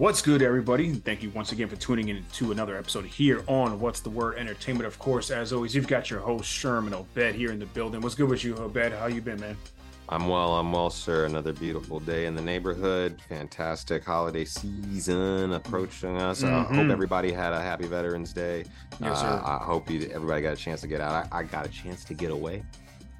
What's good, everybody? Thank you once again for tuning in to another episode here on What's the Word Entertainment. Of course, as always, you've got your host Sherman Obed here in the building. What's good with you, Obed? How you been, man? I'm well, I'm well, sir. Another beautiful day in the neighborhood. Fantastic holiday season approaching us. I Mhm. hope everybody had a happy Veterans Day. Yes, sir. Uh, I hope you, everybody got a chance to get out. I, I got a chance to get away.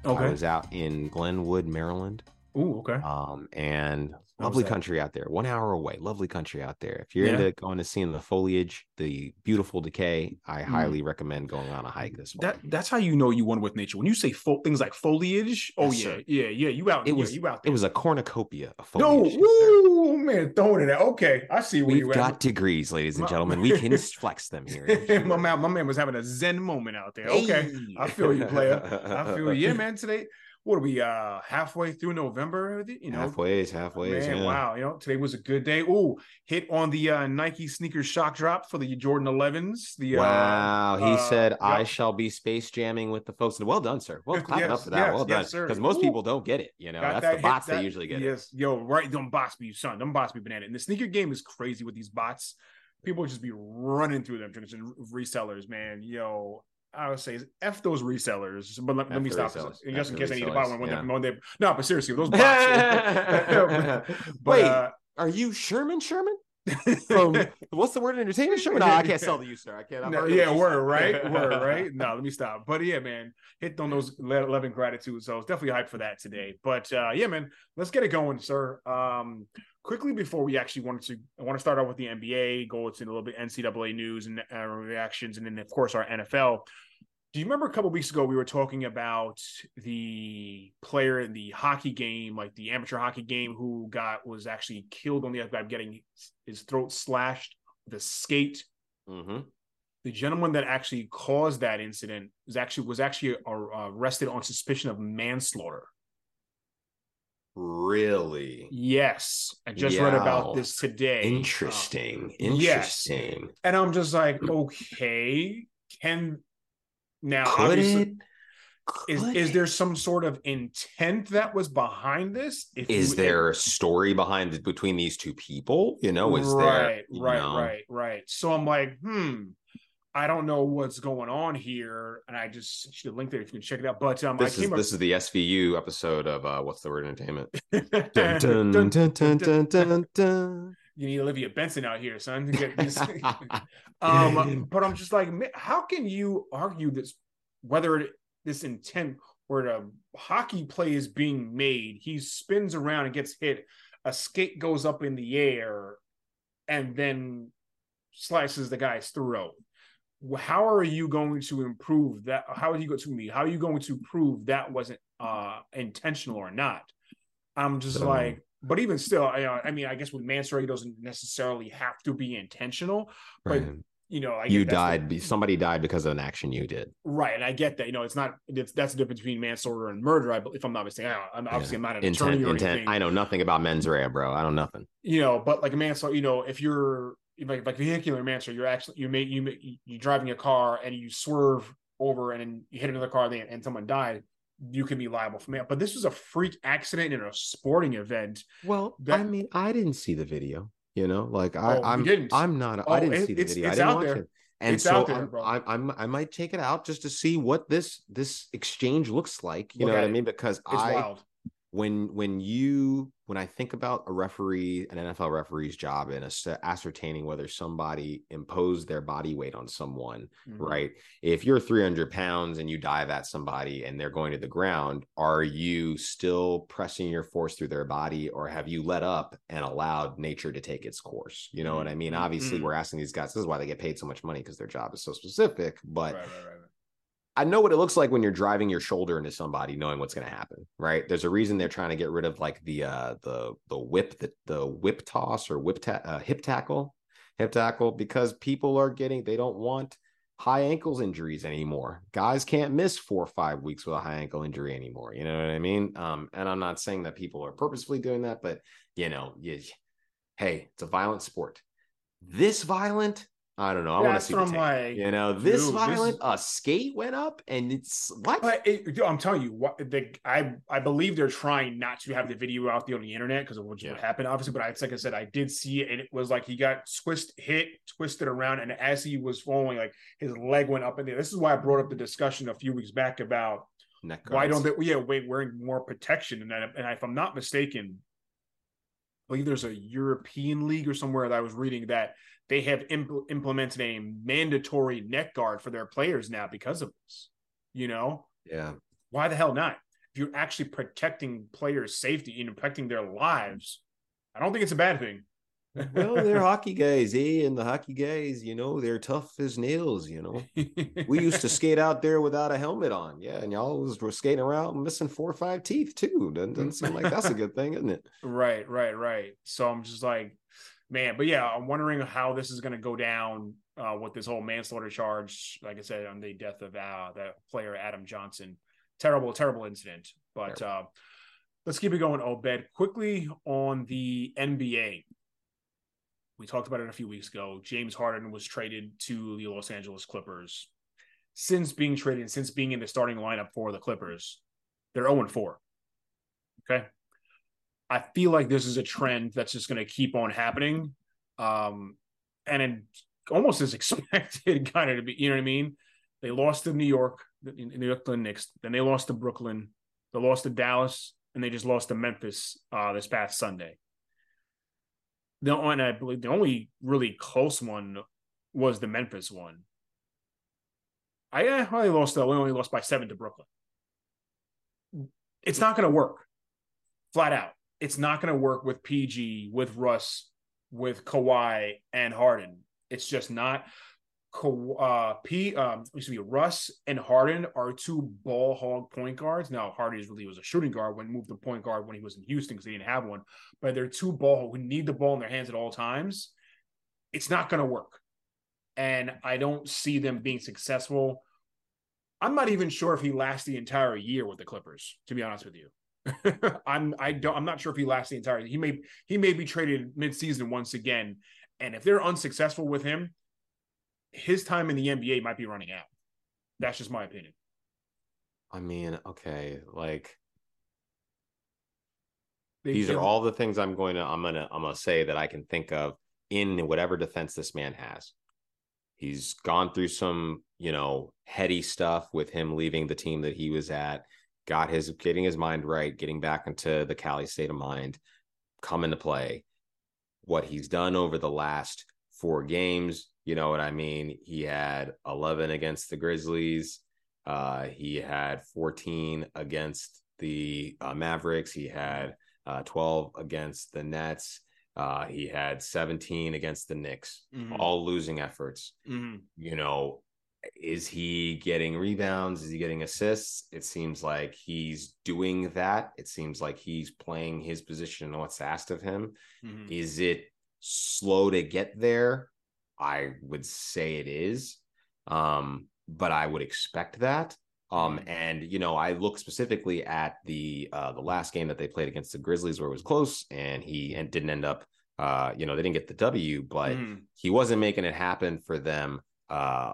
Okay. I was out in Glenwood, Maryland, Ooh, okay. um, and How lovely country out there. One hour away, lovely country out there. If you're Yeah. into going to seeing the foliage, the beautiful decay, I Mm. highly recommend going on a hike this fall. That that's how you know you won with nature. When you say fo- things like foliage, oh Yes, yeah, sir. yeah, yeah. You out? It yeah, was- you out it was a cornucopia of no, foliage. sir. woo, man, throwing it out. Okay, I see where We've you got at. degrees, ladies and gentlemen. We can flex them here. my man, my man was having a zen moment out there. Okay, I feel you, player. I feel you. yeah, man. Today, what are we? Uh, halfway through November. You know, halfway, halfway. Man, yeah. wow. You know, today was a good day. Ooh, hit on the uh, Nike sneaker shock drop for the Jordan 11s. The Wow, uh, he uh, said, "I shall be space jamming with the folks." Well done, sir. Well, clap it up for that. yes, well done, yes, sir. because most Ooh. people don't get it. You know, got that's that the bots that- that usually get it. Yes, yo, right, don't bots be son. Them bots be banana. And the sneaker game is crazy with these bots. People just be running through them, drinking resellers, man. Yo, I would say f those resellers. But let, let me stop. Just in the case I need to buy one when, yeah. they, when they no, but seriously, those bots. but Wait, uh, are you Sherman Sherman from what's the word entertainment Sherman? No, I can't sell to you, sir. I can't. No, yeah, word, right? Word, right? No, let me stop. But yeah, man, hit on those 11 gratitude. So it's definitely hyped for that today. But uh, yeah, man, let's get it going, sir. Um, quickly before we actually wanted to, I want to start off with the NBA, go into a little bit NCAA news and uh, reactions, and then of course our NFL. Do you remember a couple weeks ago we were talking about the player in the hockey game, like the amateur hockey game, who got was actually killed on the ice by getting his throat slashed with a skate Mhm. the gentleman that actually caused that incident was actually was actually uh, arrested on suspicion of manslaughter. Really Yes, I just read about this today. interesting. Yes. Interesting. and I'm just like, okay, can now Could obviously it? is Could is it? there some sort of intent that was behind this? If is you- there a story behind it between these two people? You know, is there right, you right, know, right, right. So I'm like, hmm. I don't know what's going on here, and I just should link linked it if you can check it out. But um, This I is this is the SVU episode of uh, what's the word entertainment? Dun, dun, dun, you need Olivia Benson out here, son, to get this. um, but I'm just like, how can you argue this? Whether this intent where the hockey play is being made, he spins around and gets hit, a skate goes up in the air, and then slices the guy's throat. How are you going to improve that? How are you going to me? How are you going to prove that wasn't uh intentional or not? I'm just So- like, but even still, I, uh, I mean, I guess with manslaughter, it doesn't necessarily have to be intentional. But Right. you know, I You died. Somebody died because of an action you did. right? And I get that. You know, it's not. It's that's the difference between manslaughter and murder. I, if I'm not mistaken, I, I'm obviously I'm not an attorney or Intent. anything. I know nothing about mens rea, bro. I don't know nothing. you know, but like a manslaughter, you know, if you're like like vehicular manslaughter, you're actually you make you make you're driving a car and you swerve over and you hit another car and, and someone died, you can be liable for that. But this was a freak accident in a sporting event. Well, That- I mean, I didn't see the video. You know, like I, Oh, I'm, didn't? I'm not. Oh, I didn't it- see the it's- video. it's I didn't out watch there. it. And It's so out there. I'm, I'm, I might take it out just to see what this this exchange looks like. You Look know what at I mean? Because It's I, wild. When when you when I think about a referee, an NFL referee's job in ascertaining whether somebody imposed their body weight on someone, Mhm. right? If you're 300 pounds and you dive at somebody and they're going to the ground, are you still pressing your force through their body or have you let up and allowed nature to take its course? You know what I mean? Mhm. Obviously, Mhm. we're asking these guys, this is why they get paid so much money because their job is so specific. But right, right, right. I know what it looks like when you're driving your shoulder into somebody, knowing what's going to happen, right? There's a reason they're trying to get rid of like the uh the the whip the the whip toss or whip ta- uh, hip tackle, hip tackle because people are getting they don't want high ankles injuries anymore. Guys can't miss four or five weeks with a high ankle injury anymore. You know what I mean? Um, and I'm not saying that people are purposefully doing that, but you know, you, hey, it's a violent sport. This violent, I don't know. I want to see I'm like, you know, this dude, violent, is- a skate went up, and it's what? But it, dude, I'm telling you, what the, I I believe they're trying not to have the video out there on the internet because of what, Yeah. happened, obviously. But I, like I said, I did see it, and it was like he got twist hit, twisted around, and as he was falling, like his leg went up in there. This is why I brought up the discussion a few weeks back about why don't they? Yeah, wait, wearing more protection, and that, and if I'm not mistaken, believe there's a European league or somewhere that I was reading that they have impl- implemented a mandatory neck guard for their players now because of this. You know, Yeah. why the hell not? If you're actually protecting players' safety and protecting their lives, I don't think it's a bad thing. Well, they're hockey guys, eh? And the hockey guys, you know, they're tough as nails, you know. We used to skate out there without a helmet on. Yeah. And y'all was were skating around missing four or five teeth too. Doesn't, doesn't seem like that's a good thing, isn't it? Right, right, right. So I'm just like, man, but yeah, I'm wondering how this is going to go down uh, with this whole manslaughter charge. Like I said, on the death of uh, that player Adam Johnson, terrible, terrible incident. But uh, let's keep it going, Obed. Quickly on the NBA, we talked about it a few weeks ago. James Harden was traded to the Los Angeles Clippers. Since being traded, since being in the starting lineup for the Clippers, they're 0 4. Okay. I feel like this is a trend that's just going to keep on happening. Um, and it almost as expected, kind of to be, you know what I mean? They lost to New York, in New the Knicks, then they lost to Brooklyn, they lost to Dallas, and they just lost to Memphis uh, this past Sunday. The and I believe the only really close one was the Memphis one. I they lost. Uh, we only lost by seven to Brooklyn. It's not going to work, flat out. It's not going to work with PG, with Russ, with Kawhi and Harden. It's just not. Uh, P, um, excuse me, Russ and Harden are two ball hog point guards. Now Harden really was a shooting guard when moved to point guard when he was in Houston because he didn't have one. But they're two ball who need the ball in their hands at all times. It's not going to work, and I don't see them being successful. I'm not even sure if he lasts the entire year with the Clippers. To be honest with you, I'm I don't I'm not sure if he lasts the entire. He may he may be traded midseason once again, and if they're unsuccessful with him, his time in the NBA might be running out. That's just my opinion. I mean, okay, like They- these are all the things I'm going to I'm gonna I'm gonna say that I can think of in whatever defense this man has. He's gone through some, you know, heady stuff with him leaving the team that he was at, got his getting his mind right, getting back into the Cali state of mind, come into play. What he's done over the last four games, you know what I mean? He had 11 against the Grizzlies. Uh, he had 14 against the uh, Mavericks. He had uh, 12 against the Nets. Uh, he had 17 against the Knicks, Mhm. all losing efforts. Mhm. You know, is he getting rebounds? Is he getting assists? It seems like he's doing that. It seems like he's playing his position and what's asked of him. Mhm. Is it slow to get there? I would say it is. Um, but I would expect that. Um, Mhm. and you know, I look specifically at the uh the last game that they played against the Grizzlies where it was close and he and didn't end up uh, you know, they didn't get the W, but Mhm. he wasn't making it happen for them uh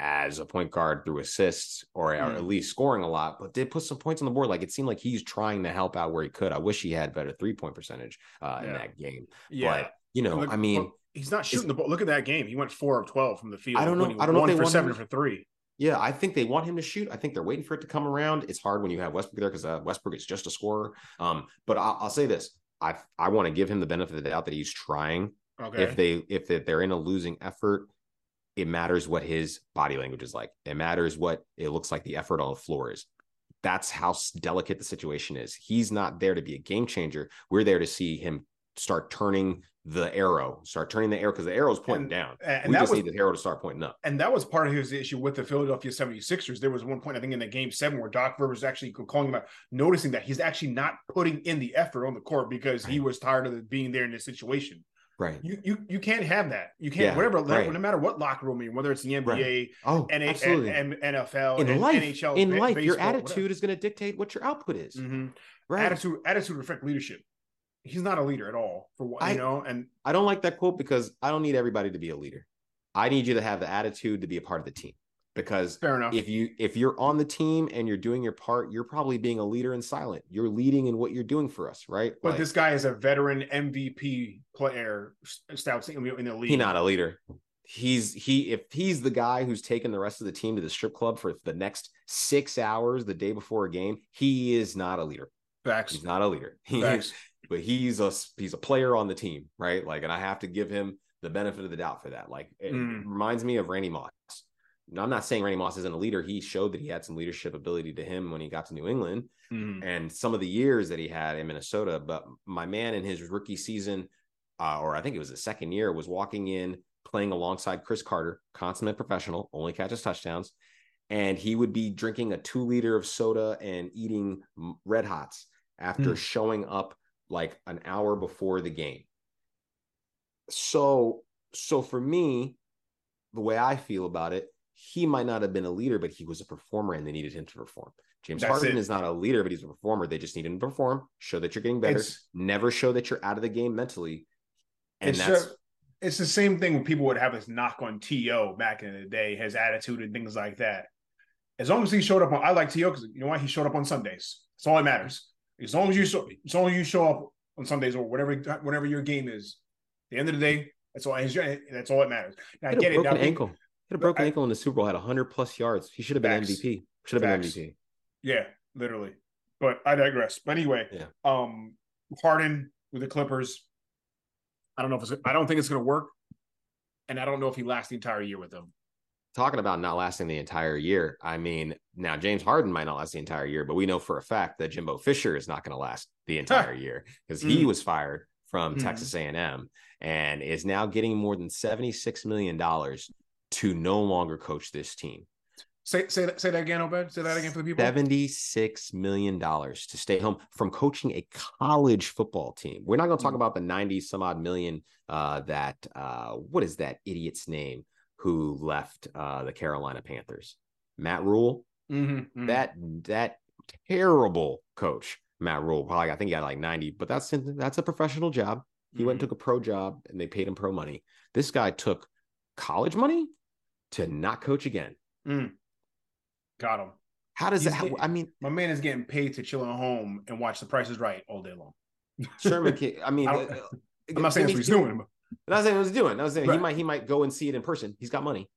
as a point guard through assists or, or Mm. at least scoring a lot, but did put some points on the board. Like it seemed like he's trying to help out where he could. I wish he had better three point percentage uh, in that game. Yeah. But you know, Look- I mean, he's not shooting the ball. Look at that game. He went four of twelve from the field. I don't know- I don't know if one they for want seven him- for three. yeah, I think they want him to shoot. I think they're waiting for it to come around. It's hard when you have Westbrook there because uh, Westbrook is just a scorer. Um, but I'll, I'll say this: I I want to give him the benefit of the doubt that he's trying. Okay. If they if they- they're in a losing effort, it matters what his body language is like. It matters what it looks like the effort on the floor is. That's how delicate the situation is. He's not there to be a game changer. We're there to see him start turning the arrow, start turning the arrow because the arrow is pointing And- down. and we just was need the arrow to start pointing up. and that was part of his issue with the Philadelphia 76ers. There was one point, I think, in the game seven where Doc Rivers was actually calling him out, noticing that he's actually not putting in the effort on the court because he was tired of being there in this situation. Right. You you you can't have that. You can't Yeah, whatever right. no matter what locker room you're in, whether it's the NBA, Oh, NA, absolutely. and, NFL, in life, NHL, in ba- life, your baseball, attitude is going to dictate what your output is. whatever. Mhm. Right. Attitude attitude reflect leadership. He's not a leader at all for what I- you know, and I don't like that quote because I don't need everybody to be a leader. I need you to have the attitude to be a part of the team because Fair enough. if you if you're on the team and you're doing your part, you're probably being a leader in silent. You're leading in what you're doing for us, right? but Like, this guy is a veteran MVP player, stout in the league. he's not a leader. He's he if he's the guy who's taking the rest of the team to the strip club for the next six hours the day before a game, he is not a leader. Facts. He's not a leader. He. But he's a he's a player on the team, right? Like, and I have to give him the benefit of the doubt for that. Like, it Mm. reminds me of Randy Moss. Now, I'm not saying Randy Moss isn't a leader. He showed that he had some leadership ability to him when he got to New England Mhm. and some of the years that he had in Minnesota. But my man in his rookie season, uh, or I think it was his second year, was walking in playing alongside Cris Carter, consummate professional, only catches touchdowns. And he would be drinking a two liter of soda and eating mm, red hots after Hmm. showing up like an hour before the game. So, so for me, the way I feel about it, he might not have been a leader, but he was a performer and they needed him to perform. James That's Harden it. is not a leader, but he's a performer. They just need him to perform, show that you're getting better, It's- never show that you're out of the game mentally. And it's that's ju- it's the same thing when people would have this knock on T.O. back in the day, his attitude and things like that. As long as he showed up on, I like T.O. because you know why he showed up on Sundays. That's all that matters. As long as you show, as long as you show up on Sundays or whatever, whatever your game is. At the end of the day, that's all. That's all that matters. Now, I get a it. broken Now, ankle. He had a broken I- ankle in the Super Bowl. Had 100 plus yards. He should have been Facts. MVP. Should have been MVP. Yeah, literally. But I digress. But anyway, Yeah. um, Harden with the Clippers. I don't know if it's. I don't think it's going to work, and I don't know if he lasts the entire year with them. Talking about not lasting the entire year. I mean, now James Harden might not last the entire year, but we know for a fact that Jimbo Fisher is not going to last the entire year because he Mm. was fired from Mhm. Texas A&M and is now getting more than 76 million dollars to no longer coach this team. Say say that say that again, Obed. Say that again for the people. $76 million to stay home from coaching a college football team. We're not going to talk Mhm. about the 90 some odd million uh, that, uh, what is that idiot's name who left uh, the Carolina Panthers? Matt Rhule. Mhm, mhm. That, that terrible coach, Matt Rhule. Probably, I think he had like 90, but that's, that's a professional job. He went and took a pro job and they paid him pro money. This guy took college money to not coach again. Mm. Got him. How does He's that? getting- I mean, My man is getting paid to chill at home and watch The Price is Right all day long. Sherman. I mean, I don't- uh, I'm not saying that's what he's doing, not saying what he's doing. I was saying he might he might go and see it in person. He's got money.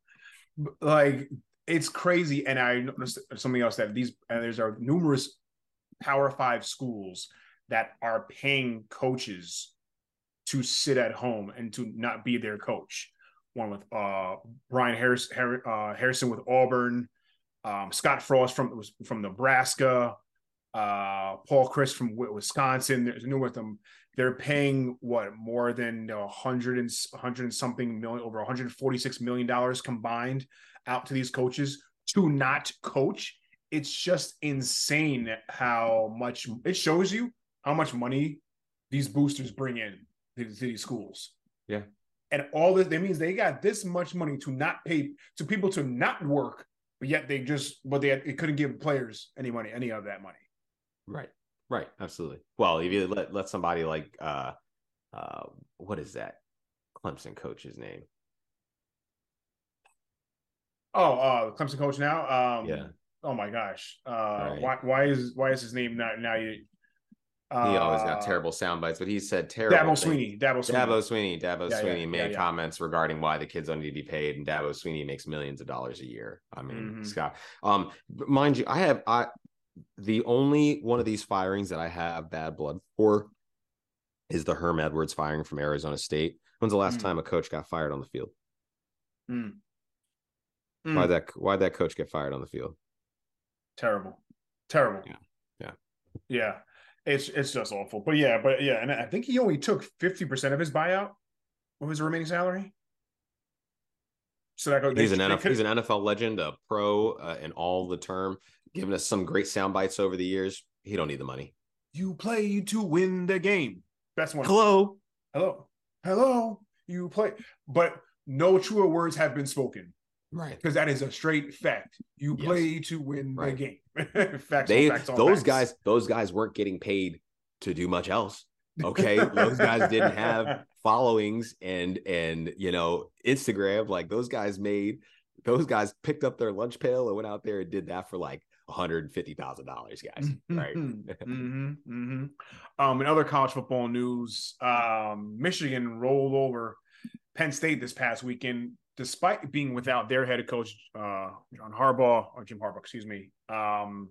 like it's crazy. And I noticed something else that these uh, there's are numerous Power Five schools that are paying coaches to sit at home and to not be their coach. One with uh Brian Harris, Har- uh, Harrison with Auburn, um, Scott Frost from was from Nebraska, uh, Paul Chryst from Wisconsin. There's a new with them. They're paying what more than a hundred and hundred and something million, over 146 million dollars combined out to these coaches to not coach. It's just insane how much it shows you how much money these boosters bring in to, to these schools. Yeah. And all this, that means they got this much money to not pay to people to not work, but yet they just, but they, they couldn't give players any money, any of that money. Right. Right. Absolutely. Well, if you let let somebody like uh uh what is that Clemson coach's name? Oh, uh, Clemson coach now. Um, Yeah. Oh my gosh. Uh, Right. why, why is, why is his name not now? You, uh, He always got terrible sound bites, but he said terrible. Dabo. Swinney. Dabo Swinney. Dabo Swinney. Dabo Yeah, Swinney yeah, made yeah, comments regarding why the kids don't need to be paid, and Dabo Swinney makes millions of dollars a year. I mean, Mhm. Scott. Um, mind you, I have I the only one of these firings that I have bad blood for is the Herm Edwards firing from Arizona State. When's the last Mm. time a coach got fired on the field? Mm. Why Mm. that why that coach get fired on the field? terrible, terrible. Yeah. Yeah. yeah. It's it's just awful. But yeah, but yeah, and I think he only took fifty percent of his buyout of his remaining salary. So that goes. He's an NFL, he's an NFL legend, a pro uh, in all the term, giving us some great sound bites over the years. He don't need the money. You play to win the game. That's one. Hello. Hello, hello. You play, but no truer words have been spoken Right. because that is a straight fact. You Yes. play to win Right. the game. facts. They on facts on those facts. guys those guys weren't getting paid to do much else. Okay, those guys didn't have followings and and you know Instagram. Like those guys made those guys picked up their lunch pail and went out there and did that for like $150,000, guys. Right. mm-hmm, mm-hmm. Um, in other college football news, um, Michigan rolled over Penn State this past weekend, despite being without their head coach, uh, John Harbaugh, or Jim Harbaugh, excuse me, um,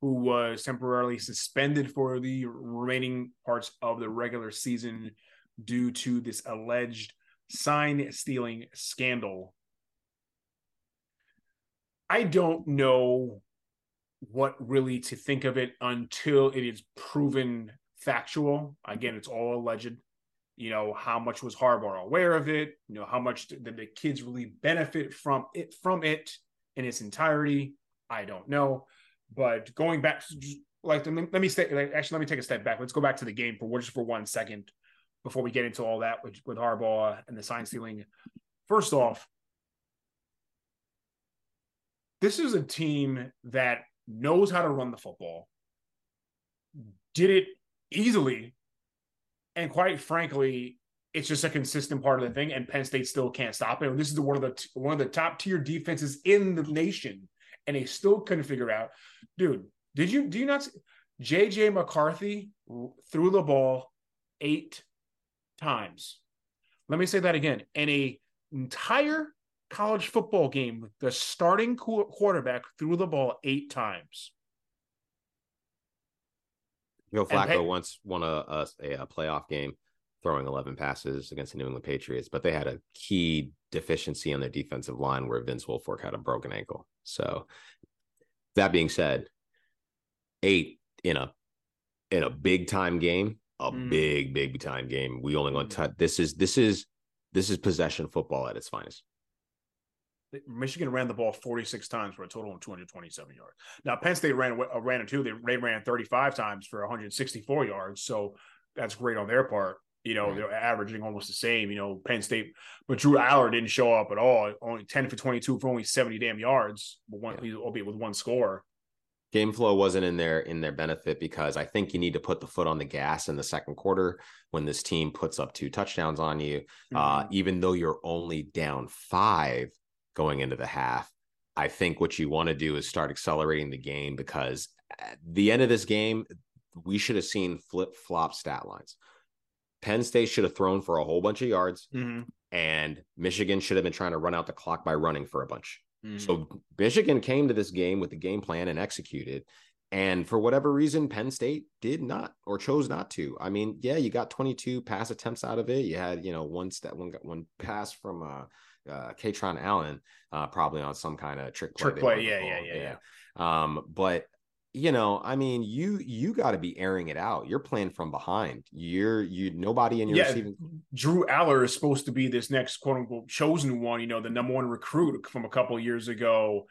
who was temporarily suspended for the remaining parts of the regular season due to this alleged sign stealing scandal. I don't know what really to think of it until it is proven factual. Again, it's all alleged. You know, how much was Harbaugh aware of it? You know, how much did the kids really benefit from it from it in its entirety? I don't know. But going back, to like let me, stay. Like, actually, let me take a step back. Let's go back to the game for just for one second before we get into all that with, with Harbaugh and the sign stealing. First off, this is a team that knows how to run the football, did it easily, and quite frankly, it's just a consistent part of the thing. And Penn State still can't stop it. And this is one of the one of the top tier defenses in the nation, and they still couldn't figure out, dude. Did you do you not? JJ McCarthy threw the ball eight times. Let me say that again. In a entire college football game, the starting quarterback threw the ball eight times. Joe Flacco once won a, a, a playoff game throwing 11 passes against the New England Patriots, but they had a key deficiency on their defensive line where Vince Wilfork had a broken ankle. So that being said, eight in a in a big time game, a mm. big big time game. We only going to mm. this is this is this is possession football at its finest. Michigan ran the ball 46 times for a total of 227 yards. Now Penn State ran uh, ran it too. They, they ran 35 times for 164 yards. So that's great on their part. You know, right. they're averaging almost the same. You know, Penn State, but Drew Allar didn't show up at all. Only 10 for 22 for only 70 damn yards, but one, yeah. albeit with one score. Game flow wasn't in their in their benefit because I think you need to put the foot on the gas in the second quarter when this team puts up two touchdowns on you. Uh, mm-hmm. Uh, even though you're only down five, going into the half. I think what you want to do is start accelerating the game because at the end of this game, we should have seen flip flop stat lines. Penn State should have thrown for a whole bunch of yards, mm-hmm. and Michigan should have been trying to run out the clock by running for a bunch. Mm-hmm. So Michigan came to this game with the game plan and executed. And for whatever reason, Penn State did not or chose not to. I mean, yeah, you got 22 pass attempts out of it. You had, you know, one step, one got one pass from uh uh, Kaytron Allen, uh, probably on some kind of trick play. Trick play, yeah, yeah, yeah, yeah, yeah. Um, but you know, I mean, you you got to be airing it out. You're playing from behind. You're you nobody in your yeah, receiving. Drew Allar is supposed to be this next quote unquote chosen one. You know, the number one recruit from a couple years ago,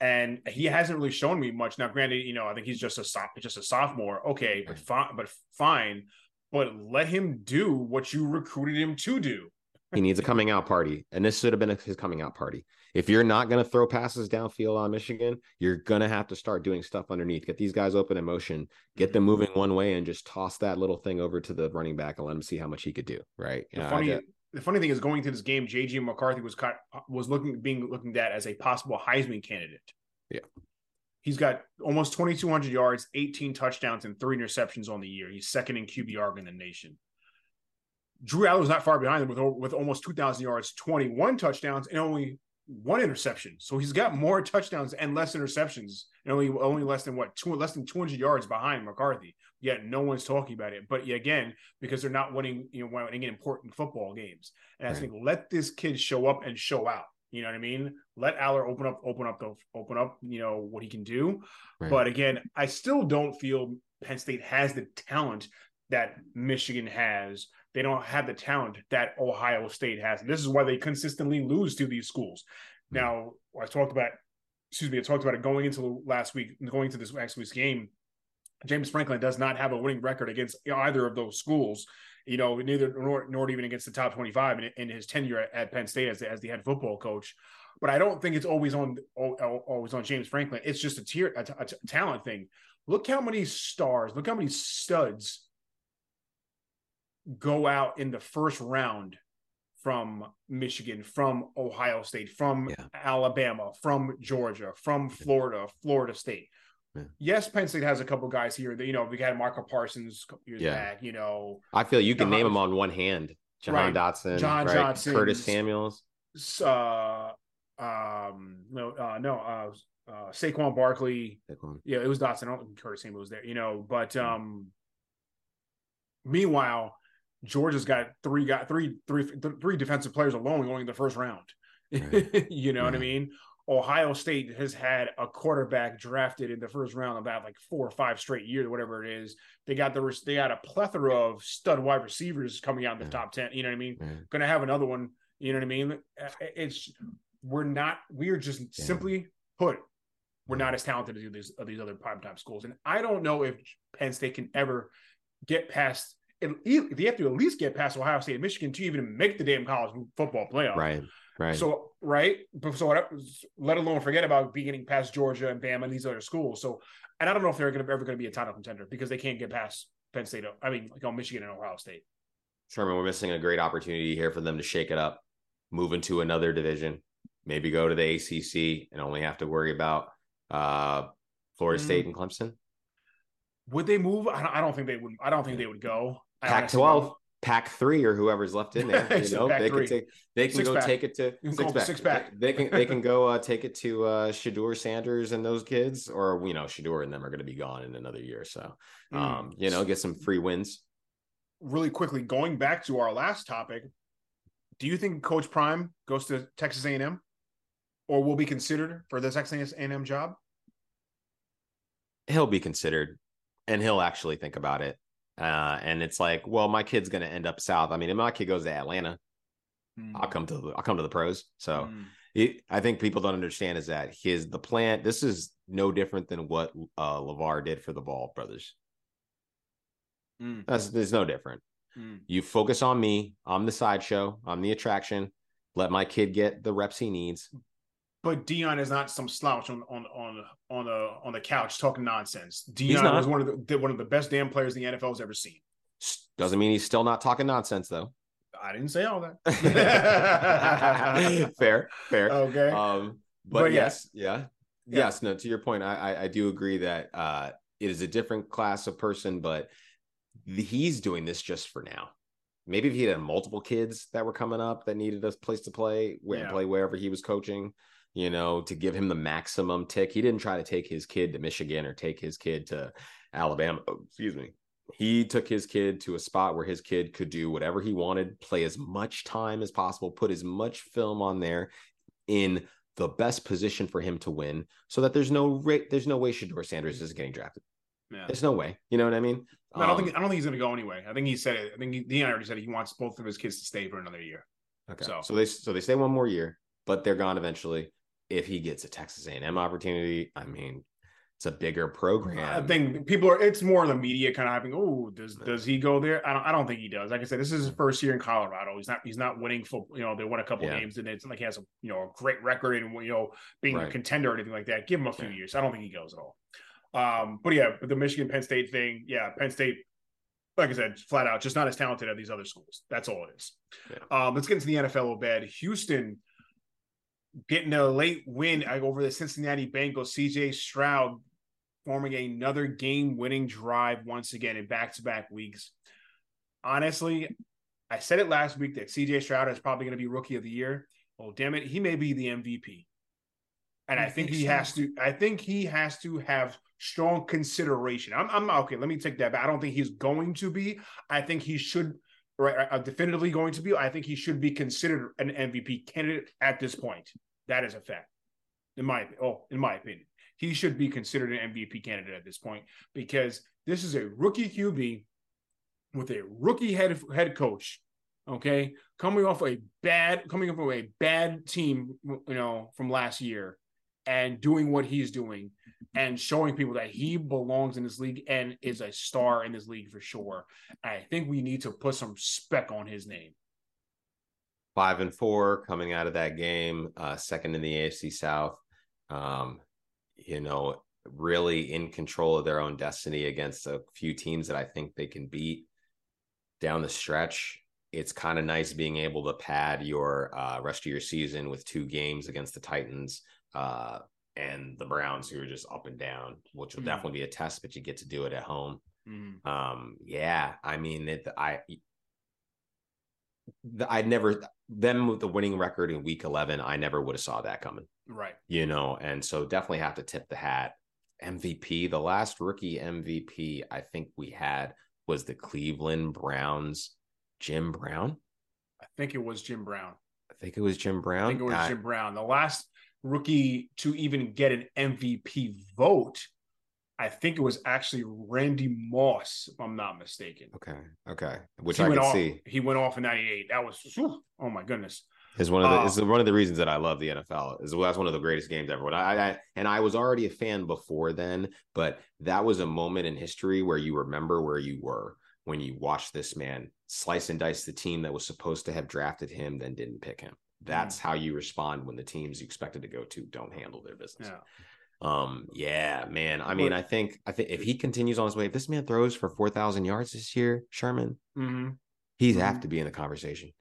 and he hasn't really shown me much. Now, granted, you know, I think he's just a just a sophomore. Okay, but fine, but fine. But let him do what you recruited him to do. He needs a coming out party, and this should have been his coming out party. If you're not going to throw passes downfield on Michigan, you're going to have to start doing stuff underneath. Get these guys open in motion, get them moving one way, and just toss that little thing over to the running back and let him see how much he could do. Right. The funny, the funny thing is, going to this game, JJ McCarthy was caught, uh, was looking being looked at as a possible Heisman candidate. Yeah. He's got almost 2,200 yards, 18 touchdowns, and three interceptions on the year. He's second in QBR in the nation. Drew Allar was not far behind him with, with almost 2,000 yards, 21 touchdowns, and only one interception. So he's got more touchdowns and less interceptions, and only only less than what two less than 200 yards behind McCarthy. Yet no one's talking about it. But again, because they're not winning, you know, winning important football games. And I think let this kid show up and show out. You know what I mean? Let Allar open up, open up the, open up, you know what he can do. Right. But again, I still don't feel Penn State has the talent that Michigan has they don't have the talent that Ohio State has. And this is why they consistently lose to these schools. Hmm. Now, I talked about, excuse me, I talked about it going into last week, going into this next week's game. James Franklin does not have a winning record against either of those schools. You know, neither nor, nor even against the top twenty-five in, in his tenure at, at Penn State as, as the head football coach. But I don't think it's always on always on James Franklin. It's just a tier a, a, a talent thing. Look how many stars, look how many studs go out in the first round from Michigan, from Ohio State, from Yeah. Alabama, from Georgia, from Florida, Florida State. Yeah. Yes, Penn State has a couple guys here that you know we had Marco Parsons years Yeah. back. You know, I feel you can John- name them on one hand. John Right. Dotson, John right? Johnson, Curtis Samuels. uh, um, no, uh, no, uh, uh, Saquon Barkley. One. Yeah, it was Dotson. I don't think Curtis Samuels was there. You know, but Hmm. um, meanwhile, Georgia's got three got three three th- three defensive players alone going in the first round. Right. you know what I mean? Ohio State has had a quarterback drafted in the first round about like four or five straight years, whatever it is. They got the they got a plethora of stud wide receivers coming out in the Yeah. top ten. You know what I mean? Right. Going to have another one. You know what I mean? Uh, It's we're not. We are just Yeah. simply put. We're not as talented as these, of these other primetime schools, and I don't know if Penn State can ever get past. They have to at least get past Ohio State and Michigan to even make the damn college football playoff. Right. Right. So right, so let alone forget about beginning past Georgia and Bama and these other schools. So, and I don't know if they're to ever going to be a title contender because they can't get past Penn State. I mean, like on Michigan and Ohio State. Sherman, we're missing a great opportunity here for them to shake it up, move into another division, maybe go to the ACC and only have to worry about uh, Florida Mm. State and Clemson. Would they move? I don't, I don't think they would. I don't think they would go. I Pac 12, don't. Pac 3 or whoever's left in there. You know, they three. can take they can Six go pack. take it to six pack. six pack. They, can they can go uh, take it to uh Shedeur Sanders and those kids, or you know, Shedeur and them are gonna be gone in another year. So Mm. um, you know, get some free wins. Really quickly, going back to our last topic, do you think Coach Prime goes to Texas A&M, or will be considered for the Texas A&M job? He'll be considered and he'll actually think about it. Uh, and it's like, well, my kid's gonna end up south. I mean, if my kid goes to Atlanta, I'll come to the I'll come to the pros. So Mm. it, I think people don't understand is that his the plan. This is no different than what uh, LaVar did for the Ball brothers. Mm. That's there's no different. Mm. You focus on me. I'm the sideshow. I'm the attraction. Let my kid get the reps he needs. But Deion is not some slouch on on on on the on the couch talking nonsense. Deion was one of the one of the best damn players the NFL's ever seen. Doesn't mean he's still not talking nonsense though. I didn't say all that. fair, fair. okay. Um, but, But yes, yeah. Yeah. yes. No, to your point, I, I I do agree that uh, it is a different class of person, but he's doing this just for now. Maybe if he had multiple kids that were coming up that needed a place to play, where Yeah. play wherever he was coaching, you know, to give him the maximum tick. He didn't try to take his kid to Michigan or take his kid to Alabama. Oh, excuse me. He took his kid to a spot where his kid could do whatever he wanted, play as much time as possible, put as much film on there in the best position for him to win, so that there's no rate, there's no way Shedeur Sanders is getting drafted. yeah. There's no way. You know what I mean? I don't Um, think I don't think he's going to go anyway. I think he said it. I think he, Deion already said he wants both of his kids to stay for another year. Okay. So- So, they so they stay one more year, but they're gone eventually. If he gets a Texas A&M opportunity, I mean, it's a bigger program. I think people are. It's more the media kind of having. Oh, does does he go there? I don't. I don't think he does. Like I said, this is his first year in Colorado. He's not. He's not winning football. You know, they won a couple Yeah. games, and it's like he has a you know a great record and you know being a contender or anything like that. Give him a few Yeah. years. I don't think he goes at all. Um, but yeah, but the Michigan Penn State thing, yeah, Penn State, like I said, flat out, just not as talented as these other schools. That's all it is. Um, let's get into the NFL Obed. Houston getting a late win over the Cincinnati Bengals. CJ Stroud forming another game-winning drive once again in back-to-back weeks. Honestly, I said it last week that CJ Stroud is probably going to be rookie of the year. Well, damn it, he may be the MVP. And You I think think he so? has to. I think he has to have strong consideration. I'm, I'm okay. Let me take that back. I don't think he's going to be. I think he should. Right, uh, definitively going to be. I think he should be considered an MVP candidate at this point. That is a fact, in my oh, in my opinion, he should be considered an MVP candidate at this point because this is a rookie QB with a rookie head head coach. Okay, coming off a bad, coming off of a bad team, you know, from last year, and doing what he's doing, and showing people that he belongs in this league and is a star in this league for sure. I think we need to put some spec on his name. five and four coming out of that game, uh, second in the AFC South. Um, you know, really in control of their own destiny against a few teams that I think they can beat. down the stretch, it's kind of nice being able to pad your uh, rest of your season with two games against the Titans uh, and the Browns, who are just up and down, which will mm. definitely be a test, but you get to do it at home. Mm. Um, yeah, I mean, it, I, the, I'd never them with the winning record in Week 11. I never would have saw that coming. Right. You know, and so definitely have to tip the hat. MVP, the last rookie MVP I think we had was the Cleveland Browns Jim Brown? I think it was Jim Brown. I think it was Jim Brown. I think it was I, Jim Brown. The last rookie to even get an MVP vote, I think it was actually Randy Moss, if I'm not mistaken. Okay. Okay. Which he I can off, see. He went off in 98. That was, oh my goodness. Is one of the uh, is one of the reasons that I love the NFL. Is that's one of the greatest games ever. I, I and I was already a fan before then, but that was a moment in history where you remember where you were when you watched this man slice and dice the team that was supposed to have drafted him, then didn't pick him. That's mm. how you respond when the teams you expected to go to don't handle their business. Yeah. Um, yeah, man. I mean, I think I think if he continues on his way, if this man throws for four thousand yards this year, Sherman, mm-hmm. he's mm-hmm. have to be in the conversation.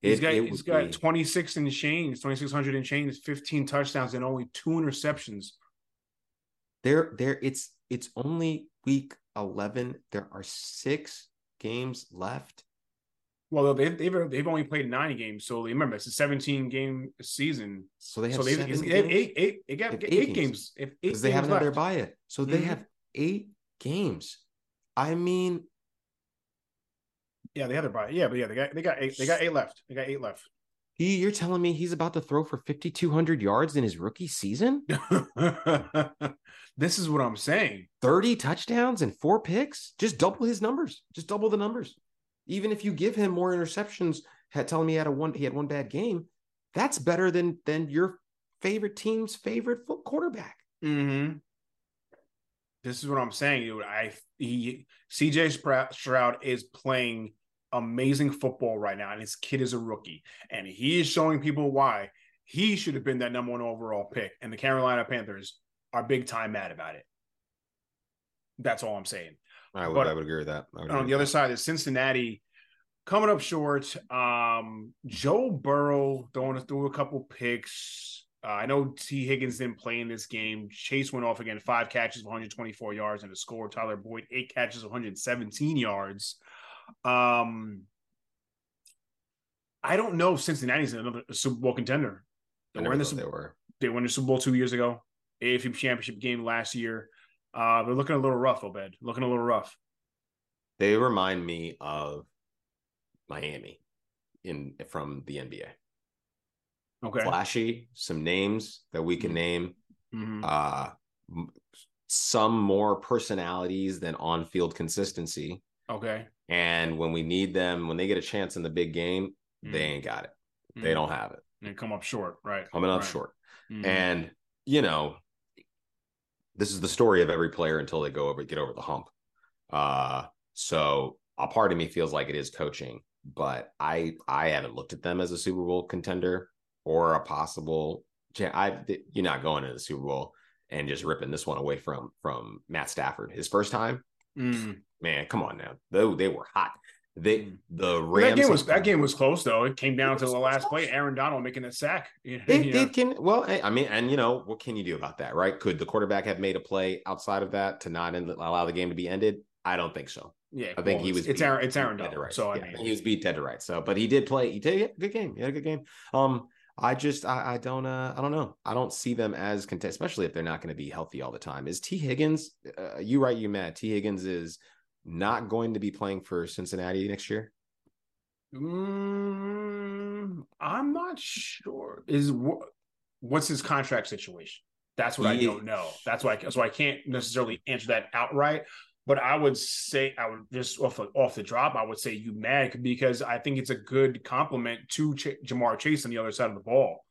He's it, got he's got be... 26 in change, 2600 in change, 15 touchdowns and only two interceptions. There, there, it's it's only week 11. There are six games left. Well, they've, they've they've only played nine games, so remember it's a 17 game season. So they have, so they, have eight, eight, they got eight, eight games. If because they haven't had their bye yet, so they mm-hmm. have eight games. I mean, yeah, they had their bye. Yeah, but yeah, they got they got eight. They got eight left. They got eight left. He, you're telling me he's about to throw for 5,200 yards in his rookie season? this is what I'm saying 30 touchdowns and four picks? Just double his numbers. Just double the numbers. Even if you give him more interceptions, telling me he had a one he had one bad game, that's better than than your favorite team's favorite quarterback. Mm-hmm. This is what I'm saying, dude. I he CJ Stroud is playing amazing football right now, and his kid is a rookie, and he is showing people why he should have been that number one overall pick. And the Carolina Panthers are big time mad about it. That's all I'm saying. I would, but, I would agree with that. On the other that. side is Cincinnati coming up short. Um, Joe Burrow throwing through a couple picks. Uh, I know Tee Higgins didn't play in this game. Chase went off again, five catches, 124 yards, and a score. Tyler Boyd, eight catches, 117 yards. Um, I don't know if Cincinnati's another Super Bowl contender. They were in the Super, they were. They won the Super Bowl two years ago. AFC Championship game last year. Uh, they're looking a little rough, Obed. Looking a little rough. They remind me of Miami in from the NBA. Okay. Flashy, some names that we can mm-hmm. name. Mm-hmm. Uh, some more personalities than on-field consistency. Okay. And when we need them, when they get a chance in the big game, mm-hmm. they ain't got it. They mm-hmm. don't have it. They come up short, right? Coming up right. short. Mm-hmm. And you know, this is the story of every player until they go over get over the hump. Uh, so a part of me feels like it is coaching, but I I haven't looked at them as a Super Bowl contender or a possible. I you're not going to the Super Bowl and just ripping this one away from from Matt Stafford his first time. Mm. Man, come on now. Though they were hot. They mm. the Rams. That game was that game was close though. It came down to the last close. play. Aaron Donald making a sack. it, it, can well. I mean, and you know what can you do about that, right? Could the quarterback have made a play outside of that to not end, allow the game to be ended? I don't think so. Yeah, I think well, he was. It's beat, Aaron. It's Aaron Donald. Right. So I yeah, mean, he was beat dead to right. So, but he did play. He did. Yeah, good game. He had a good game. Um, I just I, I don't uh I don't know. I don't see them as content, especially if they're not going to be healthy all the time. Is Tee Higgins? Uh, you right, you mad? Tee Higgins is not going to be playing for Cincinnati next year. Mm, I'm not sure. Is what what's his contract situation? That's what I don't know. That's why so I can't necessarily answer that outright. But I would say I would just off off the drop. I would say you mad because I think it's a good compliment to Ch- Ja'Marr Chase on the other side of the ball.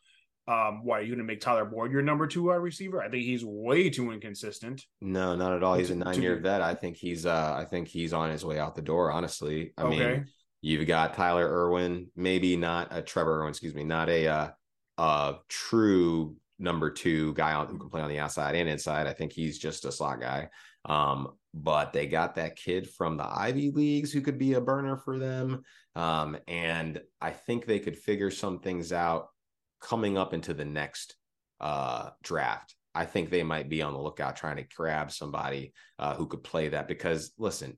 Um, why are you going to make Tyler Boyd your number two wide receiver? I think he's way too inconsistent. No, not at all. He's a nine year vet. I think he's uh, I think he's on his way out the door. Honestly, I okay. mean, you've got Tyler Irwin, maybe not a Trevor Irwin, excuse me, not a uh, a true number two guy on, who can play on the outside and inside. I think he's just a slot guy. Um, but they got that kid from the Ivy Leagues who could be a burner for them. Um, and I think they could figure some things out coming up into the next uh, draft. I think they might be on the lookout trying to grab somebody uh, who could play that because listen,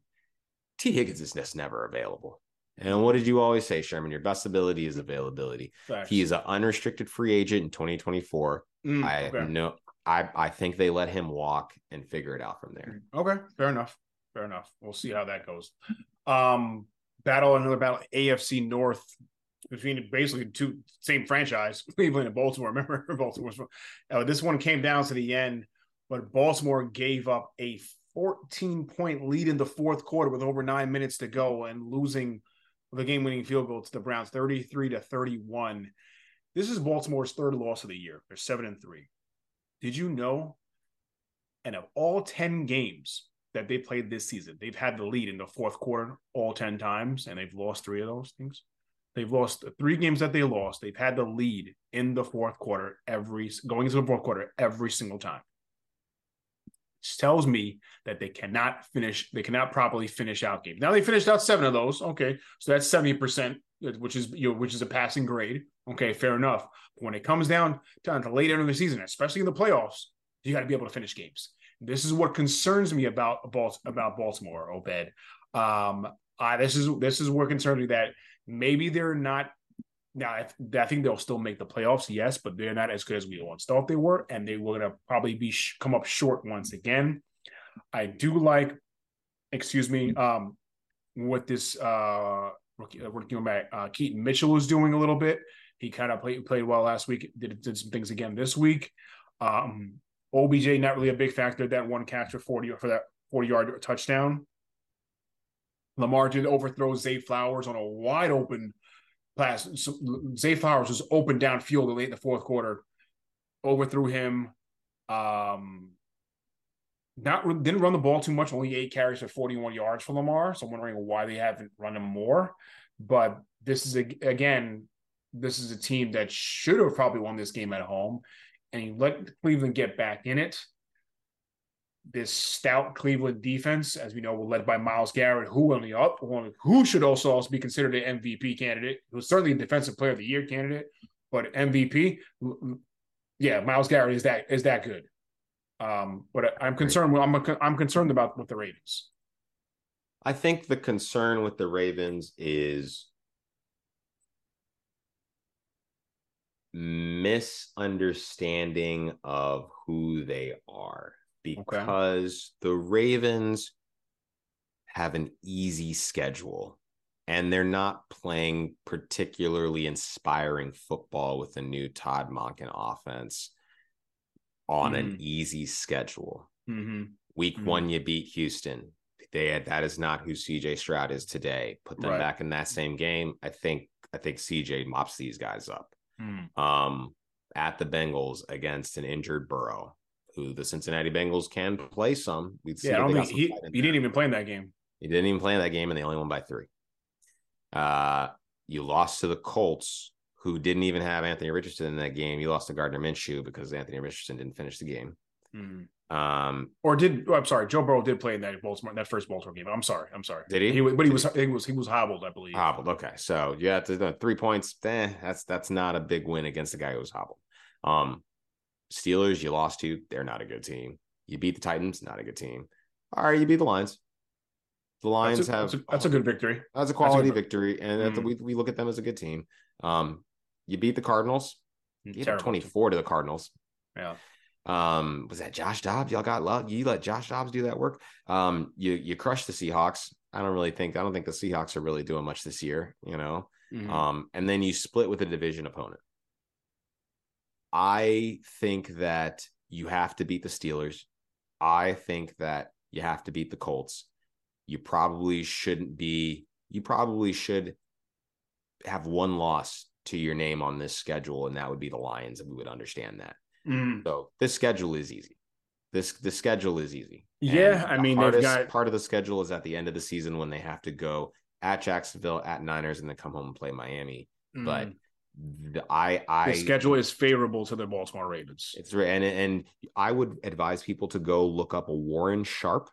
Tee Higgins is just never available. And what did you always say, Sherman? Your best ability is availability. Facts. He is an unrestricted free agent in 2024. Mm, I okay. know I I think they let him walk and figure it out from there. Mm, okay, fair enough. Fair enough. We'll see how that goes. Um, battle another battle AFC North between basically two same franchise, Cleveland and Baltimore. Remember, Baltimore. Uh, this one came down to the end, but Baltimore gave up a 14 point lead in the fourth quarter with over nine minutes to go and losing the game winning field goal to the Browns 33 to 31. This is Baltimore's third loss of the year. They're seven and three. Did you know? And of all 10 games that they played this season, they've had the lead in the fourth quarter all 10 times, and they've lost three of those things. They've lost three games that they lost. They've had the lead in the fourth quarter every going into the fourth quarter every single time. Tells me that they cannot finish, they cannot properly finish out games. Now they finished out seven of those. Okay. So that's 70%, which is you know, which is a passing grade. Okay, fair enough. But when it comes down to late end of the season, especially in the playoffs, you got to be able to finish games. This is what concerns me about about Baltimore, Obed. Um, uh, this is this is what concerns me that maybe they're not. Now, I, think they'll still make the playoffs, yes, but they're not as good as we once thought they were, and they were going to probably be sh- come up short once again. I do like, excuse me, um, what this uh, rookie, uh, rookie uh, Keaton Mitchell is doing a little bit. He kind of played played well last week. Did did some things again this week. Um, OBJ not really a big factor. That one catch for forty for that forty yard touchdown. Lamar did overthrow Zay Flowers on a wide open pass. Zay Flowers was open downfield late in the fourth quarter. Overthrew him. Um, not didn't run the ball too much. Only eight carries for forty one yards for Lamar. So I'm wondering why they haven't run him more. But this is a, again this is a team that should have probably won this game at home, and you let Cleveland get back in it. This stout Cleveland defense, as we know, were led by Myles Garrett, who on the up, who should also also be considered an MVP candidate. Was certainly a Defensive Player of the Year candidate, but MVP, yeah, Myles Garrett is that is that good. Um, but I'm concerned. I'm a, I'm concerned about with the Ravens. I think the concern with the Ravens is misunderstanding of who they are because okay. the Ravens have an easy schedule and they're not playing particularly inspiring football with the new Todd Monken offense on mm-hmm. an easy schedule. Mm-hmm. Week mm-hmm. one, you beat Houston. They had, that is not who CJ Stroud is today. Put them right. back in that same game. I think I think CJ mops these guys up mm. um, at the Bengals against an injured Burrow, who the Cincinnati Bengals can play some. we yeah, I don't think he, he didn't even play in that game. He didn't even play in that game, and they only won by three. Uh, you lost to the Colts, who didn't even have Anthony Richardson in that game. You lost to Gardner Minshew because Anthony Richardson didn't finish the game. Mm. Um, or did oh, I'm sorry, Joe Burrow did play in that Baltimore that first Baltimore game. I'm sorry, I'm sorry. Did he? he but he was he was he was hobbled, I believe. Hobbled. Okay, so yeah, the three points. Eh, that's that's not a big win against the guy who was hobbled. Um, Steelers, you lost to. They're not a good team. You beat the Titans, not a good team. All right, you beat the Lions. The Lions that's a, have that's a, that's a, good victory. That's a quality that's a victory, and mm-hmm. we we look at them as a good team. Um, you beat the Cardinals. You 24 to the Cardinals. Yeah. Um, was that Josh Dobbs? Y'all got love. You let Josh Dobbs do that work. Um, you you crushed the Seahawks. I don't really think I don't think the Seahawks are really doing much this year, you know. Mm-hmm. Um, and then you split with a division opponent. I think that you have to beat the Steelers. I think that you have to beat the Colts. You probably shouldn't be, you probably should have one loss to your name on this schedule, and that would be the Lions, and we would understand that. Mm. So this schedule is easy. This the schedule is easy. Yeah, and I mean hardest, they've got part of the schedule is at the end of the season when they have to go at Jacksonville, at Niners, and then come home and play Miami. Mm. But I, I the schedule is favorable to the Baltimore Ravens. It's and and I would advise people to go look up a Warren Sharp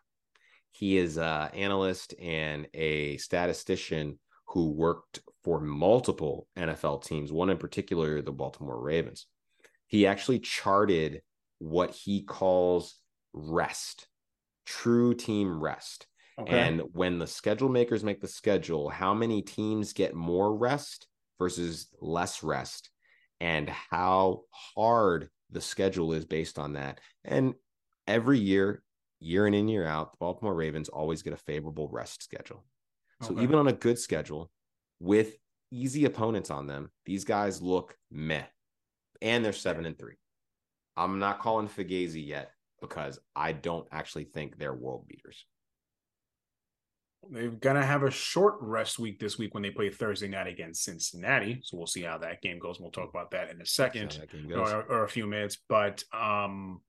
He is an analyst and a statistician who worked for multiple NFL teams, one in particular, the Baltimore Ravens. He actually charted what he calls rest, true team rest. Okay. And when the schedule makers make the schedule, how many teams get more rest versus less rest, and how hard the schedule is based on that. And every year, year in and year out, the Baltimore Ravens always get a favorable rest schedule. So okay. even on a good schedule with easy opponents on them, these guys look meh. And they're seven and three. I'm not calling Fugazi yet because I don't actually think they're world beaters. They're gonna have a short rest week this week when they play Thursday night against Cincinnati. So we'll see how that game goes. We'll talk about that in a second or, or, a few minutes. But um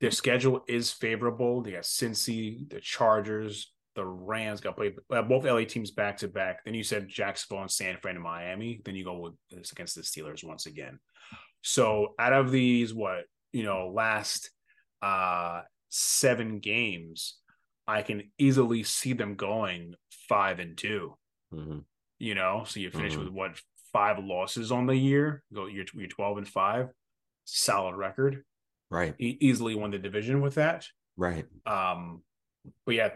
their schedule is favorable. They got Cincy, the Chargers, the Rams got played uh, both LA teams back to back. Then you said Jacksonville and San Fran and Miami. Then you go with this against the Steelers once again. So out of these, what you know, last uh seven games, I can easily see them going five and 2 mm-hmm. You know, so you finish mm-hmm. with what five losses on the year. Go you're, you're twelve and five, solid record. Right, e- easily won the division with that. Right. Um, but yeah,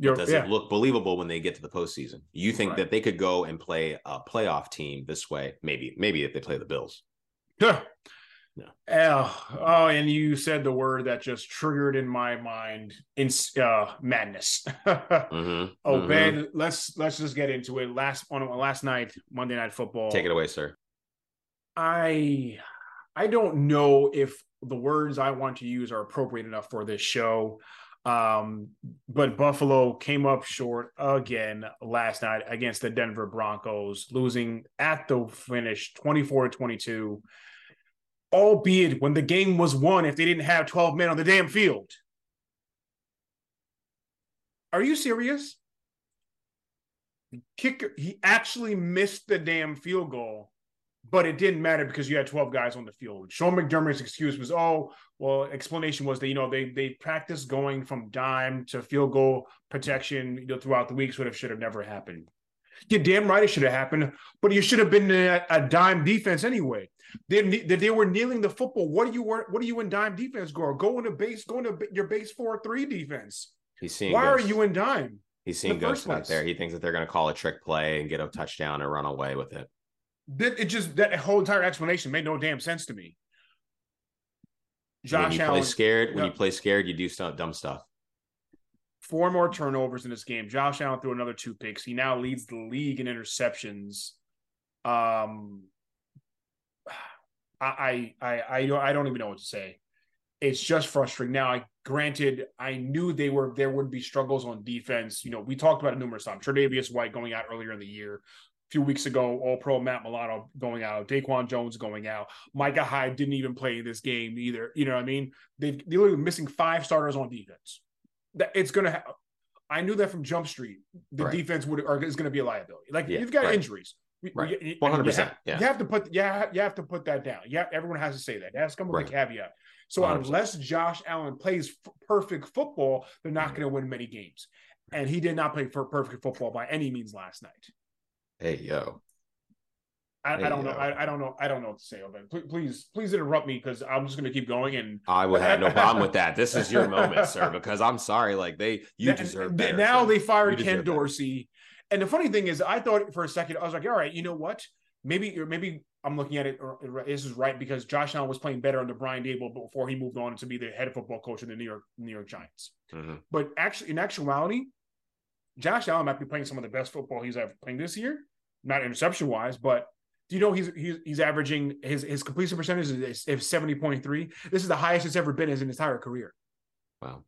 does yeah. it look believable when they get to the postseason? You think right. that they could go and play a playoff team this way? Maybe, maybe if they play the Bills. Yeah. No. Oh, oh, and you said the word that just triggered in my mind in uh, madness. mm-hmm. Oh, mm-hmm. Ben, let's let's just get into it. Last on last night, Monday Night Football. Take it away, sir. I I don't know if the words I want to use are appropriate enough for this show. Um, but Buffalo came up short again last night against the Denver Broncos, losing at the finish 24 to 22. Albeit when the game was won, if they didn't have 12 men on the damn field. Are you serious? Kicker, he actually missed the damn field goal but it didn't matter because you had 12 guys on the field. Sean McDermott's excuse was, oh, well, explanation was that, you know, they they practiced going from dime to field goal protection you know, throughout the weeks, would have should have never happened. Yeah, damn right it should have happened, but you should have been a, a dime defense anyway. They, they were kneeling the football. What do you what do you in dime defense go? Go into base, go into your base four three defense. He's seeing. Why ghosts. are you in dime? He's seeing ghosts out there. He thinks that they're going to call a trick play and get a touchdown and run away with it it just that whole entire explanation made no damn sense to me. Josh when you Allen, play scared, when you play scared, you do stuff, dumb stuff. Four more turnovers in this game. Josh Allen threw another two picks. He now leads the league in interceptions. Um, I I I I don't even know what to say. It's just frustrating. Now, I granted, I knew they were there would be struggles on defense. You know, we talked about it numerous times. Tre'Davious White going out earlier in the year a few weeks ago, All Pro Matt Milano going out, Daquan Jones going out, Micah Hyde didn't even play this game either. You know what I mean? They've they're missing five starters on defense. That it's gonna have. I knew that from Jump Street. The right. defense would are, is going to be a liability. Like yeah, you've got right. injuries. Right. One hundred percent. Yeah. You have to put yeah you have to put that down. Yeah, everyone has to say that. That's to come with right. a caveat. So 100%. unless Josh Allen plays f- perfect football, they're not mm-hmm. going to win many games. And he did not play for perfect football by any means last night. Hey yo. I, I don't know. I, I, don't know. I don't know what to say. Please, please, please interrupt me because I'm just going to keep going. And I would have no problem with that. This is your moment, sir. Because I'm sorry, like they, you deserve better. Now they fired Ken Dorsey, better. and the funny thing is, I thought for a second I was like, all right, you know what? Maybe, or maybe I'm looking at it. Or this is right because Josh Allen was playing better under Brian Daboll before he moved on to be the head football coach of the New York New York Giants. Mm-hmm. But actually, in actuality, Josh Allen might be playing some of the best football he's ever playing this year not interception wise, but do you know he's he's, he's averaging his his completion percentage is, is seventy point three. This is the highest it's ever been in his entire career. Wow.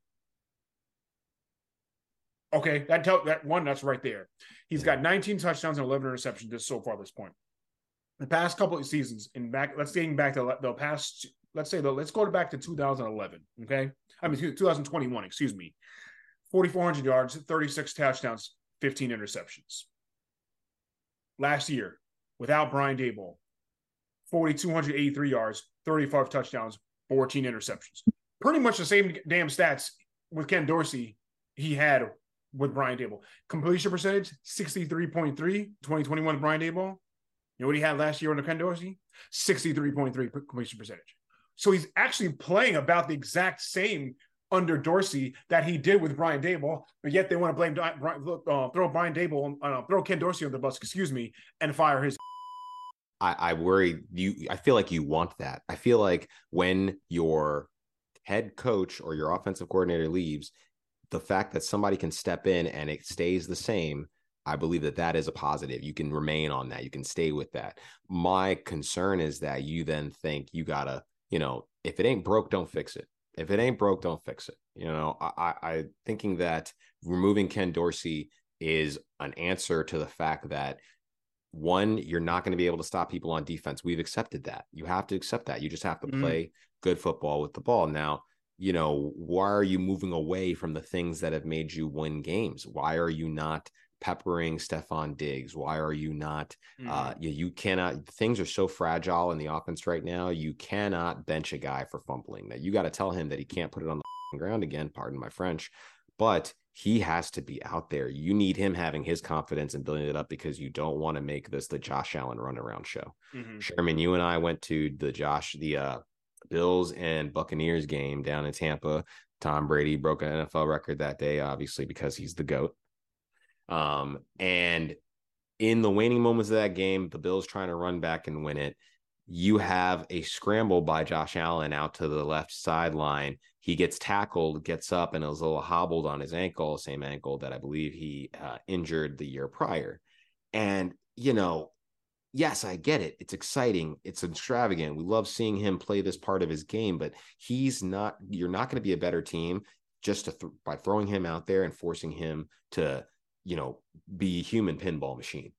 Okay, that tell that one that's right there. He's got 19 touchdowns and 11 interceptions just so far this point. The past couple of seasons, in back, let's dating back to the past, let's say the let's go back to 2011. Okay, I mean 2021. Excuse me. 4,400 yards, 36 touchdowns, 15 interceptions last year without Brian Daboll, 4,283 yards, 35 touchdowns, 14 interceptions. Pretty much the same damn stats with Ken Dorsey he had with Brian Daboll. Completion percentage 63.3, 2021 with Brian Daboll. You know what he had last year under Ken Dorsey? 63.3 completion percentage. So he's actually playing about the exact same under Dorsey that he did with Brian Daboll, but yet they want to blame uh, throw Brian Daboll uh, throw Ken Dorsey on the bus, excuse me, and fire his. I, I worry you. I feel like you want that. I feel like when your head coach or your offensive coordinator leaves, the fact that somebody can step in and it stays the same I believe that that is a positive. You can remain on that. You can stay with that. My concern is that you then think you gotta, you know, if it ain't broke, don't fix it. If it ain't broke, don't fix it. You know, I, I, I thinking that removing Ken Dorsey is an answer to the fact that one, you're not going to be able to stop people on defense. We've accepted that. You have to accept that. You just have to mm-hmm. play good football with the ball. Now, you know, why are you moving away from the things that have made you win games? Why are you not peppering Stefon Diggs? Why are you not? Mm-hmm. Uh, you, you cannot. Things are so fragile in the offense right now. You cannot bench a guy for fumbling. That you got to tell him that he can't put it on the ground again. Pardon my French, but he has to be out there. You need him having his confidence and building it up because you don't want to make this the Josh Allen runaround show. Mm-hmm. Sherman, you and I went to the Josh the uh, Bills and Buccaneers game down in Tampa. Tom Brady broke an NFL record that day, obviously because he's the goat. Um, and in the waning moments of that game, the Bills trying to run back and win it. You have a scramble by Josh Allen out to the left sideline. He gets tackled, gets up, and is a little hobbled on his ankle, same ankle that I believe he uh, injured the year prior. And, you know, yes, I get it. It's exciting. It's extravagant. We love seeing him play this part of his game, but he's not, you're not going to be a better team just th- by throwing him out there and forcing him to you know, be a human pinball machine.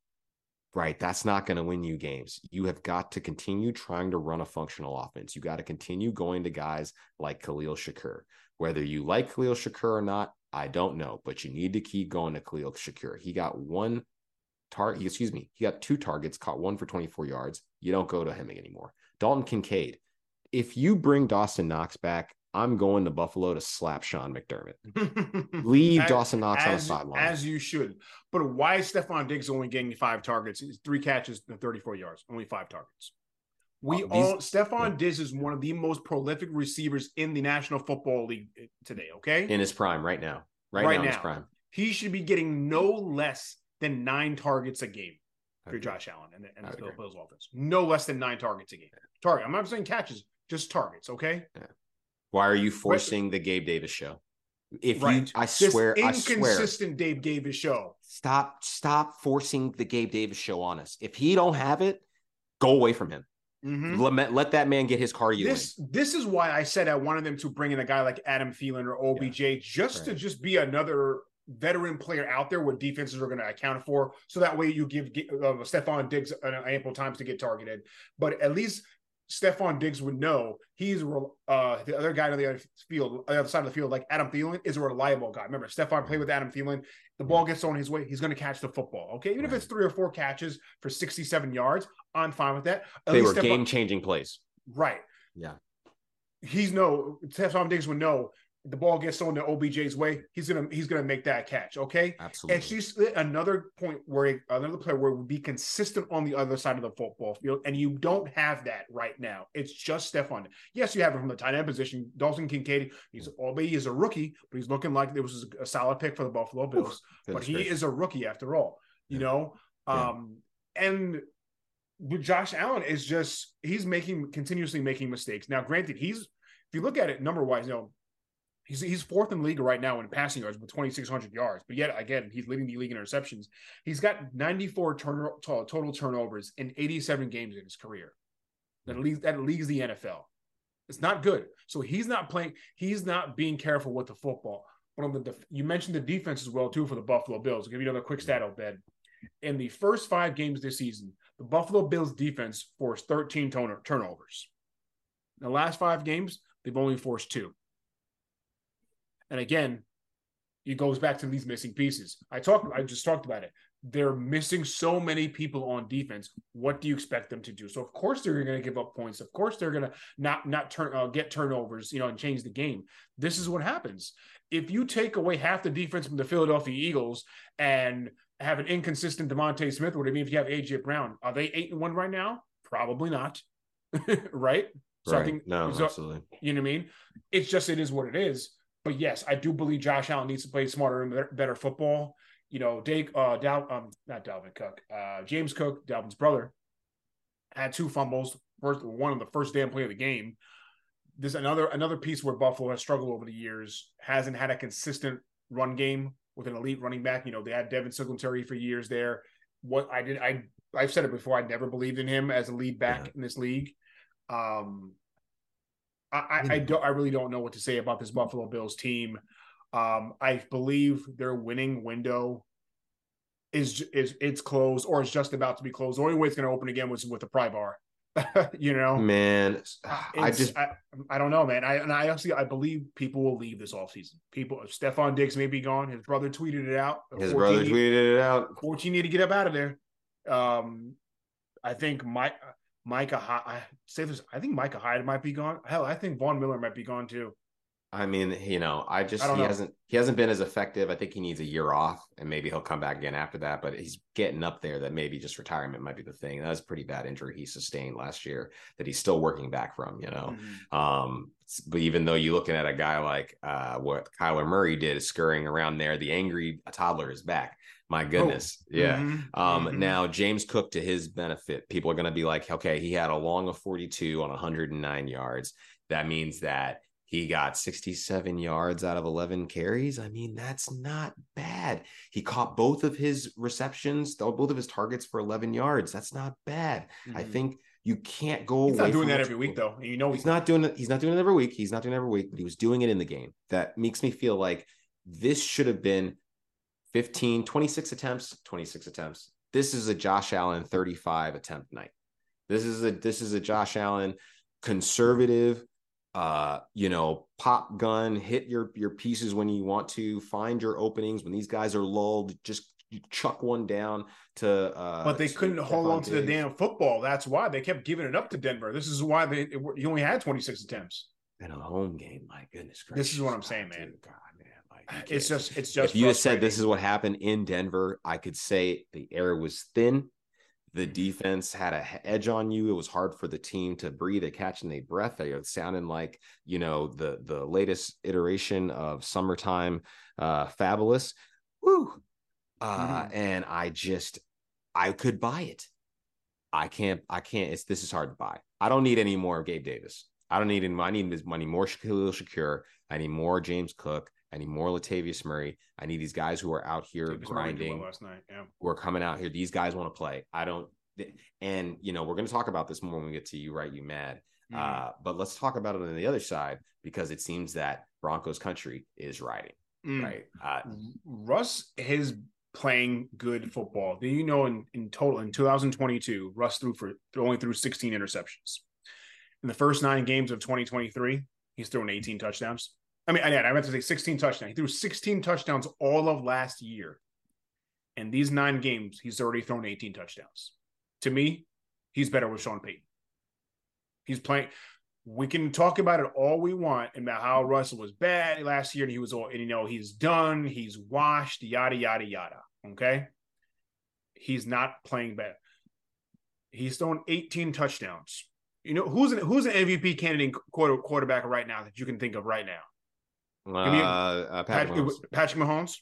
Right. That's not going to win you games. You have got to continue trying to run a functional offense. You got to continue going to guys like Khalil Shakir. Whether you like Khalil Shakir or not, I don't know, but you need to keep going to Khalil Shakir. He got one target, excuse me, he got two targets, caught one for 24 yards. You don't go to him anymore. Dalton Kincaid. If you bring Dawson Knox back, I'm going to Buffalo to slap Sean McDermott. Leave as, Dawson Knox as, on the sideline. As you should. But why is Stefon Diggs only getting five targets? three catches and 34 yards, only five targets. We oh, all Stefon yeah. Diggs is one of the most prolific receivers in the National Football League eh, today, okay? In his prime right now. Right, right now, now, his prime. He should be getting no less than nine targets a game for Josh Allen and, and the Bills offense. No less than nine targets a game. Target. I'm not saying catches, just targets, okay? Yeah. Why are you forcing right. the Gabe Davis show? If right. you, I swear, this inconsistent I swear, Gabe Davis show. Stop, stop forcing the Gabe Davis show on us. If he don't have it, go away from him. Mm-hmm. Let, let, that man get his cardio. This in. this is why I said I wanted them to bring in a guy like Adam Thielen or OBJ yeah. just right. to just be another veteran player out there what defenses are going to account for. So that way you give uh, Stefon Diggs ample times to get targeted. But at least Stefon Diggs would know he's uh, the other guy on the other field, the other side of the field, like Adam Thielen, is a reliable guy. Remember, Stefon played with Adam Thielen. The ball gets on his way, he's going to catch the football. Okay, even right. if it's three or four catches for sixty-seven yards, I'm fine with that. At they were game-changing plays. Right. Yeah. He's no Stefon Diggs would know the ball gets thrown to OBJ's way, he's gonna he's gonna make that catch. Okay, absolutely. And she's another point where another player where would be consistent on the other side of the football field, and you don't have that right now. It's just Stefon. Yes, you have him from the tight end position. Dalton Kincaid. He's albeit he's a rookie, but he's looking like it was a solid pick for the Buffalo Bills. Oof, but he is a rookie after all. You yeah. know, um, yeah. and with Josh Allen is just he's making continuously making mistakes. Now, granted, he's if you look at it number wise, you know He's, he's fourth in the league right now in passing yards with 2,600 yards. But yet, again, he's leading the league in interceptions. He's got 94 turn, total turnovers in 87 games in his career. That mm-hmm. leads, that leads the NFL. It's not good. So he's not playing, he's not being careful with the football. But on the def- you mentioned the defense as well, too, for the Buffalo Bills. I'll give you another quick stat, Obed. In the first five games this season, the Buffalo Bills defense forced 13 turnovers. In the last five games, they've only forced two. And again, it goes back to these missing pieces. I talked, I just talked about it. They're missing so many people on defense. What do you expect them to do? So of course they're going to give up points. Of course they're going to not not turn uh, get turnovers, you know, and change the game. This is what happens. if you take away half the defense from the Philadelphia Eagles and have an inconsistent DeVonta Smith, what do you mean if you have AJ Brown? Are they eight and one right now? Probably not. right? So right. I think no, so, absolutely. You know what I mean? It's just it is what it is. But yes, I do believe Josh Allen needs to play smarter and better football. You know, Dave, uh, Dal, um, not Dalvin Cook, uh, James Cook, Dalvin's brother, had two fumbles. First, one of the first damn play of the game. This another another piece where Buffalo has struggled over the years, hasn't had a consistent run game with an elite running back. You know, they had Devin Singletary for years there. What I did, I I've said it before. I never believed in him as a lead back yeah. in this league. Um, I, I, don't. I really don't know what to say about this Buffalo Bills team. Um, I believe their winning window is is it's closed or it's just about to be closed. The only way it's going to open again was with the pry bar. you know, man, I just I, I, don't know, man. I and I actually I believe people will leave this off season. People, Stefon Diggs may be gone. His brother tweeted it out. His brother tweeted it out. Fourteen need to get up out of there. Um, I think Mike Micah. I say this. I think Micah Hyde might be gone. Hell, I think Von Miller might be gone too. I mean, you know, I just I he know. hasn't he hasn't been as effective. I think he needs a year off, and maybe he'll come back again after that. But he's getting up there that maybe just retirement might be the thing. That was a pretty bad injury he sustained last year that he's still working back from. You know, mm-hmm. um, but even though you're looking at a guy like uh, what Kyler Murray did, scurrying around there, the angry toddler is back. My oh, goodness. Oh. Yeah. Mm-hmm. Um, mm-hmm. Now, James Cook, to his benefit, people are going to be like, okay, he had a long of 42 on 109 yards. That means that he got 67 yards out of 11 carries. I mean, that's not bad. He caught both of his receptions, both of his targets for 11 yards. That's not bad. Mm-hmm. I think you can't go he's not doing that every week though. You know he's not doing it. He's not doing it every week. He's not doing it every week, but he was doing it in the game. That makes me feel like this should have been 15, 26 attempts, 26 attempts. This is a Josh Allen 35 attempt night. This is a this is a Josh Allen conservative uh you know pop gun hit your your pieces when you want to find your openings. When these guys are lulled just chuck one down to uh but they couldn't hold on to the damn football. That's why. They kept giving it up to denver. This is why they you only had 26 attempts. In a home game my goodness gracious. this is what i'm saying man. God, it's just it's just. If you had said this is what happened in Denver, I could say the air was thin. The defense had a edge on you. It was hard for the team to breathe, a catching a breath. They sounding like you know the the latest iteration of summertime uh, fabulous. Woo! Uh, mm. And I just I could buy it. I can't. I can't. It's this is hard to buy. I don't need any more of Gabe Davis. I don't need any. I need money more Khalil Shakir. I need more James Cook. I need more Latavius Murray. I need these guys who are out here Latavius grinding. last night, yeah. Who are coming out here. These guys want to play. I don't. And you know, we're going to talk about this more when we get to you. Right, you mad? Mm. Uh, but let's talk about it on the other side because it seems that Broncos country is riding. Mm. Right. Uh, Russ is playing good football. Do you know in, in total in 2022, Russ threw for only threw 16 interceptions. In the first nine games of 2023, he's thrown 18 touchdowns. I mean, I, I meant to say 16 touchdowns. He threw 16 touchdowns all of last year. And these nine games, he's already thrown 18 touchdowns. To me, he's better with Sean Payton. He's playing. We can talk about it all we want about how Russell was bad last year and he was all, and you know, he's done, he's washed, yada, yada, yada. Okay. He's not playing bad. He's thrown 18 touchdowns. You know, who's an, who's an MVP candidate quarter, quarterback right now that you can think of right now? Uh, uh, Patrick, Mahomes. Patrick Mahomes.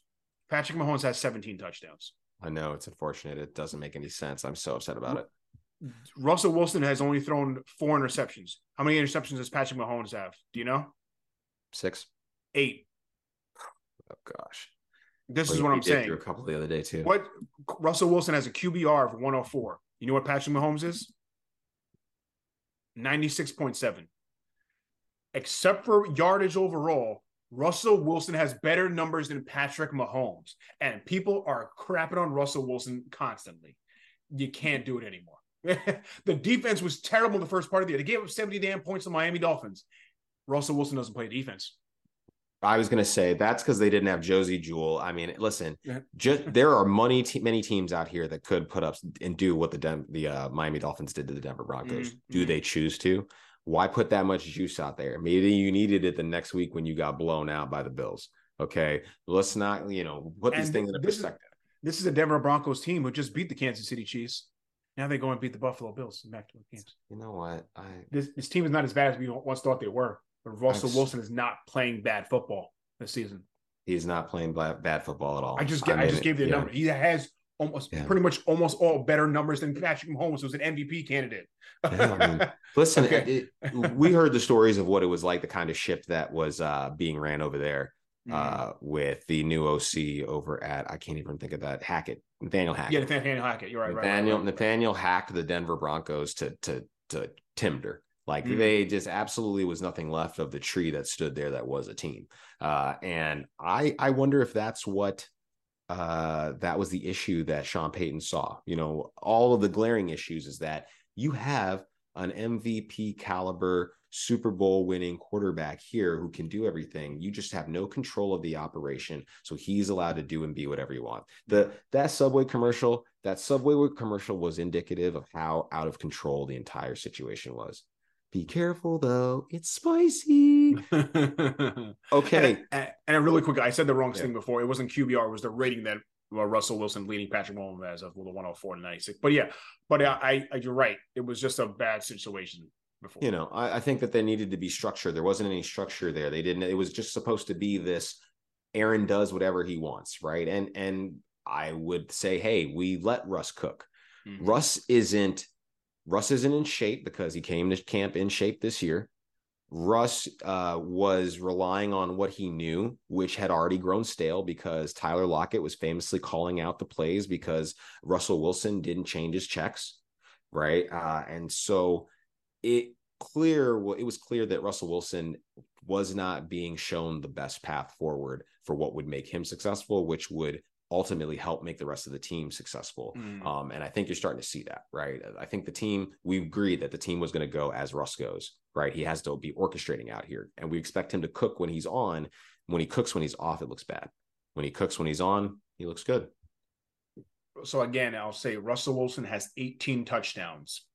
Patrick Mahomes has 17 touchdowns. I know it's unfortunate. It doesn't make any sense. I'm so upset about it. Russell Wilson has only thrown four interceptions. How many interceptions does Patrick Mahomes have? Do you know? Six. Eight. Oh gosh. This well, is what I'm saying. A couple the other day too. What Russell Wilson has a QBR of 104. You know what Patrick Mahomes is? 96.7. Except for yardage overall, Russell Wilson has better numbers than Patrick Mahomes, and people are crapping on Russell Wilson constantly. You can't do it anymore. the defense was terrible the first part of the year. They gave up 70 damn points to Miami Dolphins. Russell Wilson doesn't play defense. I was going to say that's because they didn't have Josey Jewell. I mean, listen, just there are money te- many teams out here that could put up and do what the Den- the uh, Miami Dolphins did to the Denver Broncos. Mm-hmm. Do they choose to? Why put that much juice out there? Maybe you needed it the next week when you got blown out by the Bills. Okay, let's not you know put these And things into this is- perspective. This is a Denver Broncos team who just beat the Kansas City Chiefs. Now they go and beat the Buffalo Bills in back to games. You know what? I This this team is not as bad as we once thought they were. But Russell I've- Wilson is not playing bad football this season. he's not playing bad, bad football at all. I just I, mean, just gave you the yeah. number. He has almost Yeah. pretty much almost all better numbers than Patrick Mahomes, who's an MVP candidate. Yeah, Listen, Okay. it- we heard the stories of what it was like, the kind of ship that was uh, being ran over there Mm. uh, with the new OC over at I can't even think of that Hackett, Nathaniel Hackett. yeah, Nathaniel Hackett. You're right. right, right, Nathaniel right. Nathaniel hacked the Denver Broncos to to to timber. Like Mm. they just absolutely was nothing left of the tree that stood there that was a team. Uh, and I I wonder if that's what uh, that was the issue that Sean Payton saw. You know, all of the glaring issues is that you have an MVP caliber Super Bowl winning quarterback here who can do everything. You just have no control of the operation. So he's allowed to do and be whatever you want. The that subway commercial, that subway commercial was indicative of how out of control the entire situation was. Be careful though, it's spicy. Okay. And, and, really quick, I said the wrong Yeah. thing before. It wasn't QBR. It was the rating that uh, Russell Wilson leading Patrick Mahomes as of the 104 to 96. But yeah, but I, I, you're right. It was just a bad situation before. you know, I, I think that there needed to be structure. There wasn't any structure there. They didn't. It was just supposed to be this. Aaron does whatever he wants, right? And and I would say, hey, we let Russ cook. Mhm. Russ isn't. Russ isn't in shape because he came to camp in shape this year. Russ uh, was relying on what he knew, which had already grown stale because Tyler Lockett was famously calling out the plays because Russell Wilson didn't change his checks, right? Uh, and so it clear it was clear that Russell Wilson was not being shown the best path forward for what would make him successful, which would ultimately help make the rest of the team successful. Mm. Um, and I think you're starting to see that, right? I think the team, we agreed that the team was going to go as Russ goes, right? He has to be orchestrating out here. And we expect him to cook when he's on. When he cooks when he's off, it looks bad. When he cooks when he's on, he looks good. So again, I'll say Russell Wilson has 18 touchdowns.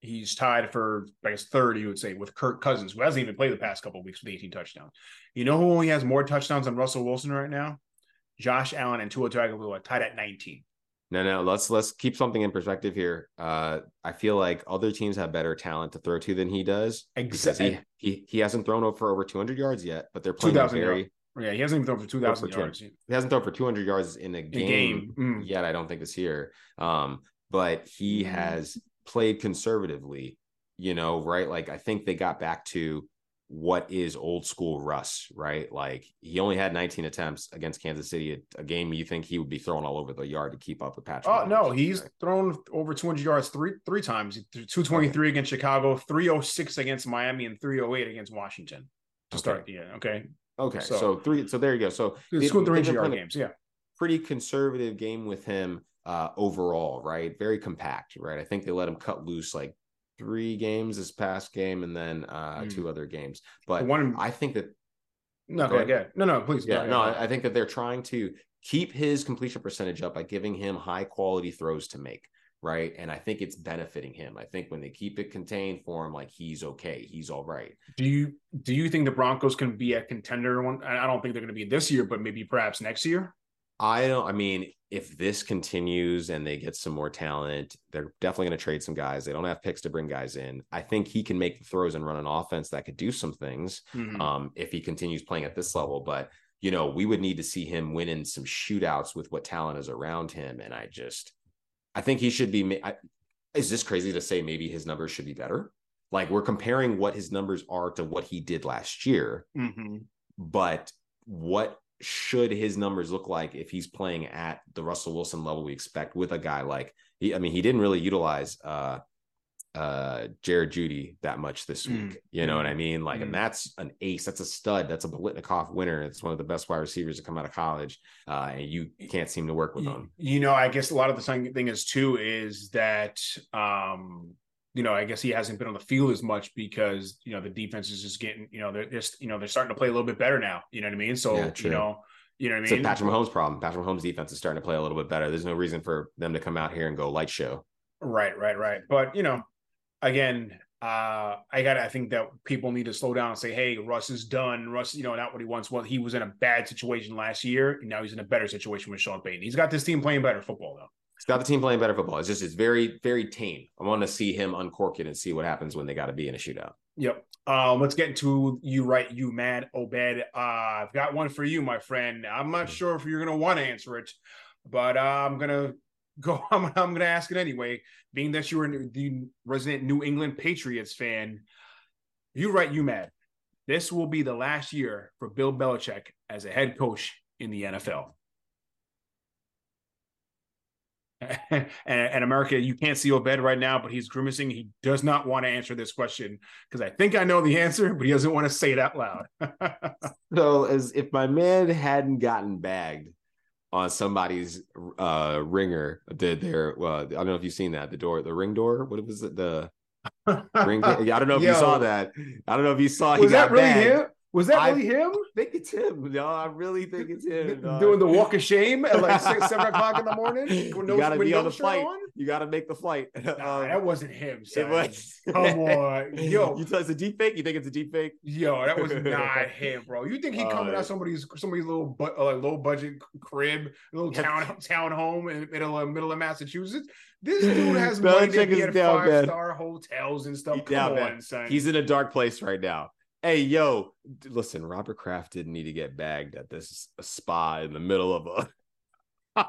He's tied for, I guess, third, you would say, with Kirk Cousins, who hasn't even played the past couple of weeks with 18 touchdowns. You know who only has more touchdowns than Russell Wilson right now? Josh Allen and Tua Tagovailoa tied at 19. No, no, let's let's keep something in perspective here. Uh, I feel like other teams have better talent to throw to than he does. Exactly. He, he he hasn't thrown over for over 200 yards yet, but they're playing 2,000 very. Yeah, he hasn't even thrown for 2,000 for yards. He hasn't thrown for 200 yards in a game, a game. Mm. yet. I don't think this year. Um, but he Mm. has played conservatively. You know, right? Like I think they got back to what is old school Russ, right? Like he only had 19 attempts against Kansas City, a, a game you think he would be throwing all over the yard to keep up with Patrick. Oh no, he's right? thrown over 200 yards three three times. Two twenty three against Chicago, three oh six against Miami, and three oh eight against Washington to Okay. start the. Okay, Okay, So- so, three. So there you go. So they- scored 300 yard games. Yeah, Pretty conservative game with him uh, overall, right? Very compact, right? I think they let him cut loose like three games this past game, and then uh, Mm. two other games. But one. I think that no, go ahead. ahead. No, no, please. yeah, go no. I I think that they're trying to keep his completion percentage up by giving him high quality throws to make. Right. And I think it's benefiting him. I think when they keep it contained for him, like he's okay. He's all right. Do you do you think the Broncos can be a contender? One, I I don't think they're going to be this year, but maybe perhaps next year. I don't. I mean, if this continues and they get some more talent, they're definitely going to trade some guys. They don't have picks to bring guys in. I think he can make the throws and run an offense that could do some things Mhm. um, if he continues playing at this level. But you know, we would need to see him winning some shootouts with what talent is around him. And I just, I think he should be. I, is this crazy to say? Maybe his numbers should be better. Like we're comparing what his numbers are to what he did last year Mhm. but what should his numbers look like if he's playing at the Russell Wilson level we expect with a guy like he I mean he didn't really utilize uh uh Jared Jeudy that much this Mm. week. You know what I mean? Like, Mm. and that's an ace, that's a stud, that's a Biletnikoff winner. It's one of the best wide receivers to come out of college. Uh, and you can't seem to work with him. you know, I guess a lot of the thing is too is that um you know, I guess he hasn't been on the field as much because you know the defense is just getting, you know, they're just, you know, they're starting to play a little bit better now. You know what I mean? So Yeah, you know, you know what I mean. It's a Patrick Mahomes problem. Patrick Mahomes defense is starting to play a little bit better. There's no reason for them to come out here and go light show. Right, right, right. But you know, again, Uh, I got. I think that people need to slow down and say, "Hey, Russ is done. Russ, you know, not what he wants. Well, he was in a bad situation last year, and now he's in a better situation with Sean Payton. He's got this team playing better football, though. He's got the team playing better football. It's just it's very very tame. I want to see him uncork it and see what happens when they got to be in a shootout. Yep. Um, let's get into you right, you mad Obed. Uh, I've got one for you, my friend. I'm not mm-hmm. sure if you're gonna want to answer it, but uh, I'm gonna go. I'm, I'm gonna ask it anyway. Being that you are the resident New England Patriots fan, you right, you mad. This will be the last year for Bill Belichick as a head coach in the NFL. and, and, America, you can't see Obed right now, but he's grimacing. He does not want to answer this question because I think I know the answer, but he doesn't want to say it out loud. so, as if my man hadn't gotten bagged on somebody's uh ringer, did there? well, I don't know if you've seen that the door, the ring door. What was it? The ring. I don't know if Yo, you saw that. I don't know if you saw. Was that really bagged. him? Was that really I him? think it's him. No, I really think it's him. Doing the walk of shame at like six, seven o'clock in the morning. you gotta be on the flight. On? You gotta make the flight. Nah, um, that wasn't him. Son. It was. Come on, yo. You tell it's a deep fake. You think it's a deep fake? Yo, that was not him, bro. You think he coming uh, out somebody's somebody's little bu- uh, low budget crib, little town town home in the middle of middle of Massachusetts? This dude has money to get five star hotels and stuff. Come on, man. son. He's in a dark place right now. Hey, yo, listen, Robert Kraft didn't need to get bagged at this spa in the middle of a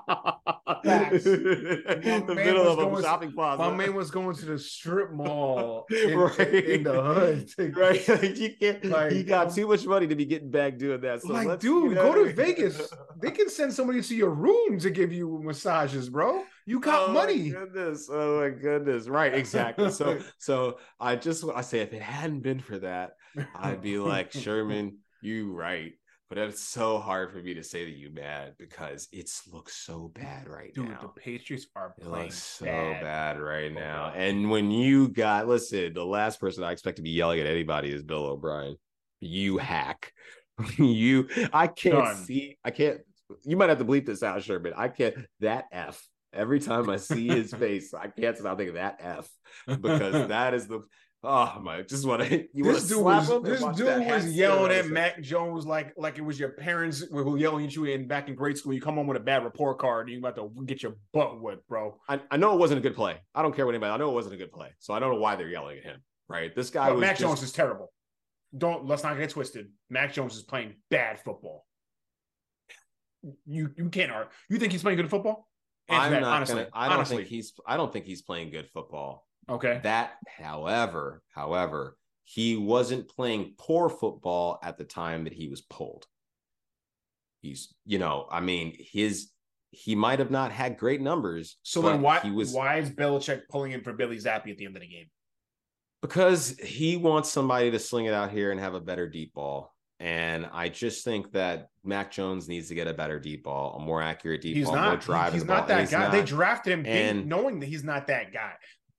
the middle of a shopping plaza. My man was going to the strip mall in, right. in the hood. right. Like you can't like, he got too much money to be getting back doing that. So like, dude, go to Vegas. They can send somebody to your room to give you massages, bro. You got oh money. goodness. Oh my goodness. Right, exactly. So so I just I say if it hadn't been for that, I'd be like, Sherman, you right but it's so hard for me to say that you mad because it's looks so bad right Dude, now. Dude, the Patriots are playing so bad, bad right oh, now. And when you got listen, the last person I expect to be yelling at anybody is Bill O'Brien. You hack. you I can't Done. see I can't you might have to bleep this out, Sherman. I can't that F every time I see his face, I can't stop thinking that F because that is the Oh my! Just want to you this dude was this dude was yelling at Mac Jones like like it was your parents were yelling at you in back in grade school. You come home with a bad report card, and you about to get your butt whipped, bro. I, I know it wasn't a good play. I don't care what anybody. I know it wasn't a good play, so I don't know why they're yelling at him. Right? This guy was Mac just... Jones is terrible. Don't let's not get twisted. Mac Jones is playing bad football. You you can't argue. You think he's playing good football? I'm that, not honestly. Gonna, I don't honestly. think he's. I don't think he's playing good football. Okay. That, however, however, he wasn't playing poor football at the time that he was pulled. He's, you know, I mean, his he might have not had great numbers. So then why he was why is Belichick pulling in for Bailey Zappe at the end of the game? Because he wants somebody to sling it out here and have a better deep ball. And I just think that Mac Jones needs to get a better deep ball, a more accurate deep he's ball, not, more driving. He's not ball. that he's guy. Not. They drafted him and, knowing that he's not that guy.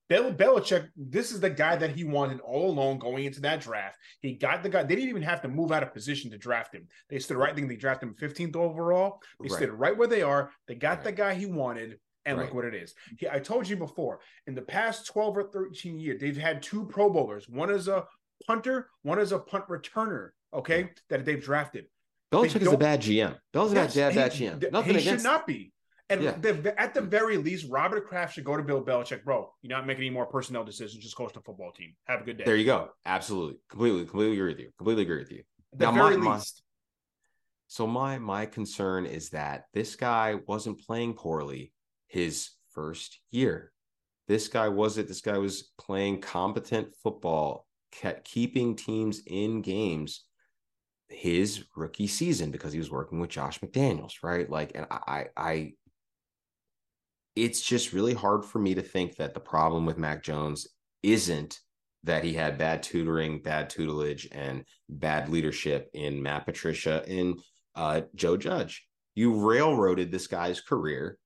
Bill Belichick, this is the guy that he wanted all along going into that draft. He got the guy. They didn't even have to move out of position to draft him. They stood right. I think they drafted him 15th overall. They right. stood right where they are. They got right. the guy he wanted. And right. look what it is. He, I told you before, in the past 12 or 13 years, they've had two Pro Bowlers. One is a punter, one is a punt returner, okay, yeah. that they've drafted. Belichick is a bad GM. Belichick's yes, a bad GM. Nothing he against... should not be. And yeah. the, at the very least, Robert Kraft should go to Bill Belichick, bro. You're not making any more personnel decisions. Just coach the football team. Have a good day. There you go. Absolutely, completely, completely agree with you. Completely agree with you. At the now, very my, least. My, so my my concern is that this guy wasn't playing poorly his first year. This guy wasn't. This guy was playing competent football, kept keeping teams in games his rookie season because he was working with Josh McDaniels, right? Like, and I, I, it's just really hard for me to think that the problem with Mac Jones isn't that he had bad tutoring, bad tutelage, and bad leadership in Matt Patricia and uh, Joe Judge. You railroaded this guy's career,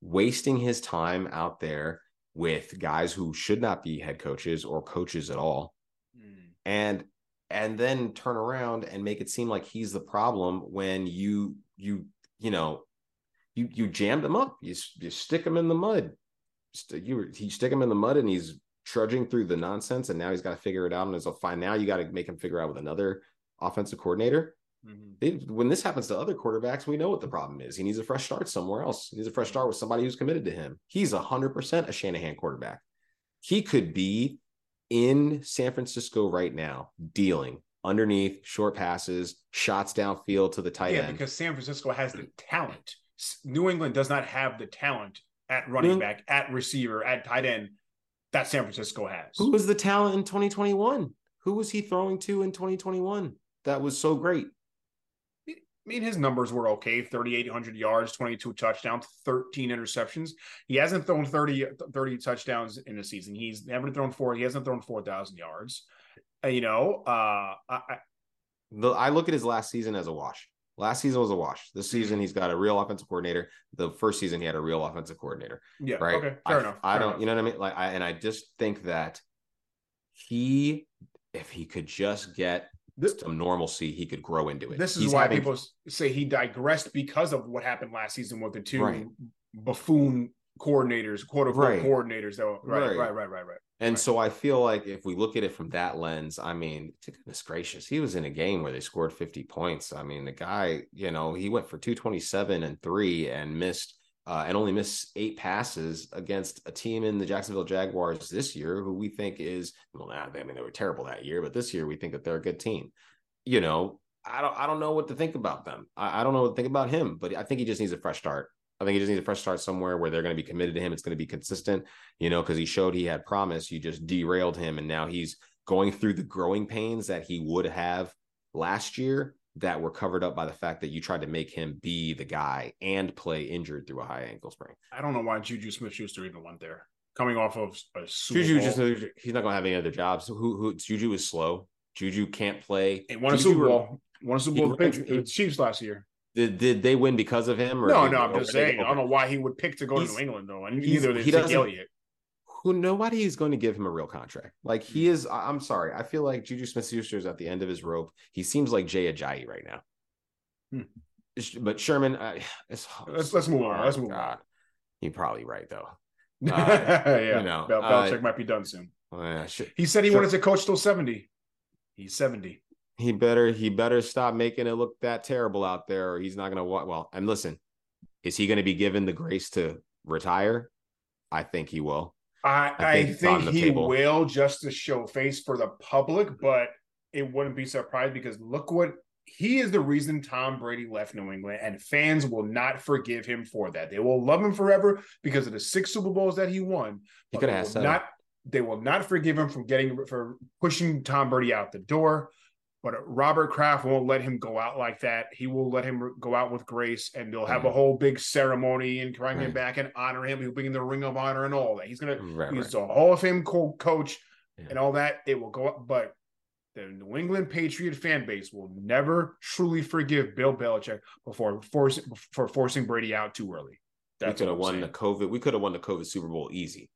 wasting his time out there with guys who should not be head coaches or coaches at all. Mm. And and then turn around and make it seem like he's the problem when you you you know you you jammed him up. You you stick him in the mud. You you stick him in the mud, and he's trudging through the nonsense, and now he's got to figure it out. And as a fine, now you got to make him figure out with another offensive coordinator. Mm-hmm. They, when this happens to other quarterbacks, we know what the problem is. He needs a fresh start somewhere else. He needs a fresh start with somebody who's committed to him. He's hundred percent a Shanahan quarterback. He could be in San Francisco right now, dealing underneath short passes, shots downfield to the tight end. yeah, end. because San Francisco has the talent. New England does not have the talent at running back, at receiver, at tight end that San Francisco has. Who was the talent in 2021? Who was he throwing to in 2021 that was so great? I mean, his numbers were okay 3,800 yards, 22 touchdowns, 13 interceptions. He hasn't thrown 30, 30 touchdowns in a season. He's never thrown four. He hasn't thrown 4,000 yards. You know, uh, I, the, I look at his last season as a wash. Last season was a wash. This mm-hmm. season he's got a real offensive coordinator. The first season he had a real offensive coordinator. Yeah. Right. Okay. Fair I, enough. I Fair don't. enough. You know what I mean? Like, I, and I just think that he, if he could just get this, some normalcy, he could grow into it. This is he's why having, people say he digressed because of what happened last season with the two Right. buffoon coordinators, quote unquote Right. coordinators. Though, right, Right. right, right, right, right. And Right. so I feel like if we look at it from that lens, I mean, goodness gracious, he was in a game where they scored 50 points. I mean, the guy, you know, he went for 227 and three and missed uh, and only missed eight passes against a team in the Jacksonville Jaguars this year, who we think is well, nah, I mean, they were terrible that year, but this year we think that they're a good team. You know, I don't I don't know what to think about them. I, I don't know what to think about him, but I think he just needs a fresh start. I think he just needs a fresh start somewhere where they're going to be committed to him. It's going to be consistent, you know, because he showed he had promise. You just derailed him, and now he's going through the growing pains that he would have last year that were covered up by the fact that you tried to make him be the guy and play injured through a high ankle sprain. I don't know why Juju Smith Schuster even went there. Coming off of a Super Juju Bowl. just he's not going to have any other jobs. Who who Juju is slow. Juju can't play. He won a Super Bowl. Won a Super Bowl with the Chiefs last year. Did, did they win because of him? Or No, no, I'm just saying. I don't know why he would pick to go to New England though, and he's- neither did he Elliott. who nobody is going to give him a real contract. Like he is. I'm sorry. I feel like Juju Smith Schuster is at the end of his rope. He seems like Jay Ajayi right now. Hmm. But Sherman, I, it's, Let's- let's move on. Let's move on. You're probably right though. yeah, you know, Bel- uh, Belichick might be done soon. Uh, sh- He said he wanted to coach till 70. He's 70. He better he better stop making it look that terrible out there, or he's not going to. Well, and listen, is he going to be given the grace to retire? I think he will. I, I I think think, on the he table. will just to show face for the public, but it wouldn't be surprised because look what he is the reason Tom Brady left New England, and fans will not forgive him for that. They will love him forever because of the six Super Bowls that he won. He could they have not. They will not forgive him from getting for pushing Tom Brady out the door. But Robert Kraft won't let him go out like that. He will let him go out with grace, and they'll have a Mhm. whole big ceremony and bring him back and honor him. He'll bring him the Ring of Honor and all that. He's gonna Right, He's right. a Hall of Fame co- coach Yeah. and all that. It will go up, but the New England Patriot fan base will never truly forgive Bill Belichick before forcing for forcing Brady out too early. we could have won saying. the COVID. We could have won the COVID Super Bowl easy.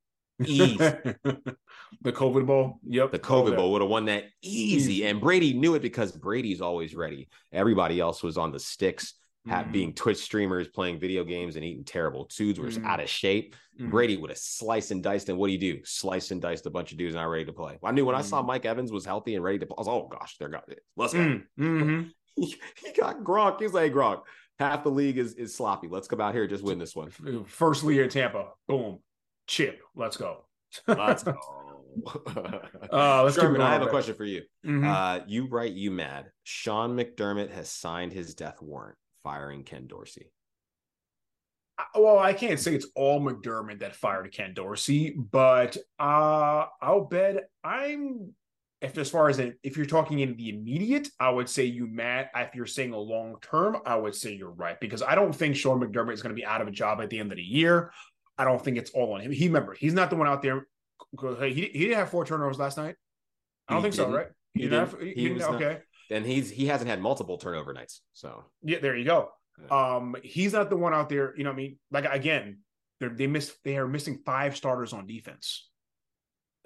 Easy. the COVID Bowl. Yep. The COVID. Bowl would have won that easy. Easy. And Brady knew it because Brady's always ready. Everybody else was on the sticks, Mhm. being Twitch streamers, playing video games, and eating terrible. Dudes were Mhm. out of shape. Mhm. Brady would have sliced and diced. And what do you do? Sliced and diced a bunch of dudes and not ready to play. I knew when I saw. Mike Evans was healthy and ready to play, I was, oh gosh, they're got it. Let's go. Mm, mhm. He, he got Gronk. He's like, Gronk, half the league is, is sloppy. Let's come out here, just win this one. First league in Tampa. Boom. Chip. Let's go. Let's go. Uh, let's Sherman, I have a question for you. Mhm. Uh, you right, you mad. Sean McDermott has signed his death warrant, firing Ken Dorsey. well, I can't say it's all McDermott that fired Ken Dorsey, but uh I'll bet I'm if as far as in, if you're talking in the immediate, I would say you Matt. If you're saying a long term, I would say you're right because I don't think Sean McDermott is going to be out of a job at the end of the year. I don't think it's all on him. He remember he's not the one out there. He, he didn't have four turnovers last night. I don't He think so, didn't. right? He didn't didn't. have- he He didn't- not. okay. And he's he hasn't had multiple turnover nights. So Yeah, there you go. Um, he's not the one out there. You know, what I mean, like again, they they miss They are missing five starters on defense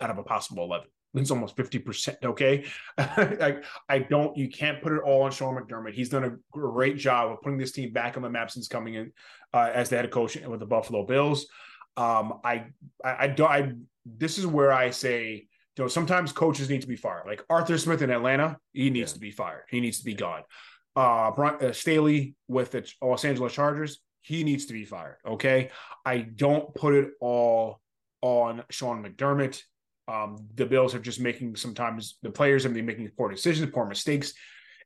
out of a possible eleven. It's almost fifty percent. Okay, like I don't. You can't put it all on Sean McDermott. He's done a great job of putting this team back on the map since coming in uh, as the head coach with the Buffalo Bills. Um, I, I, I don't. I this is where I say, you know, sometimes coaches need to be fired. Like Arthur Smith in Atlanta, he needs Yeah. to be fired. He needs to be gone. Uh, Brian, uh, Staley with the Los Angeles Chargers, he needs to be fired. Okay, I don't put it all on Sean McDermott. Um, the Bills are just making sometimes the players have been making poor decisions, poor mistakes.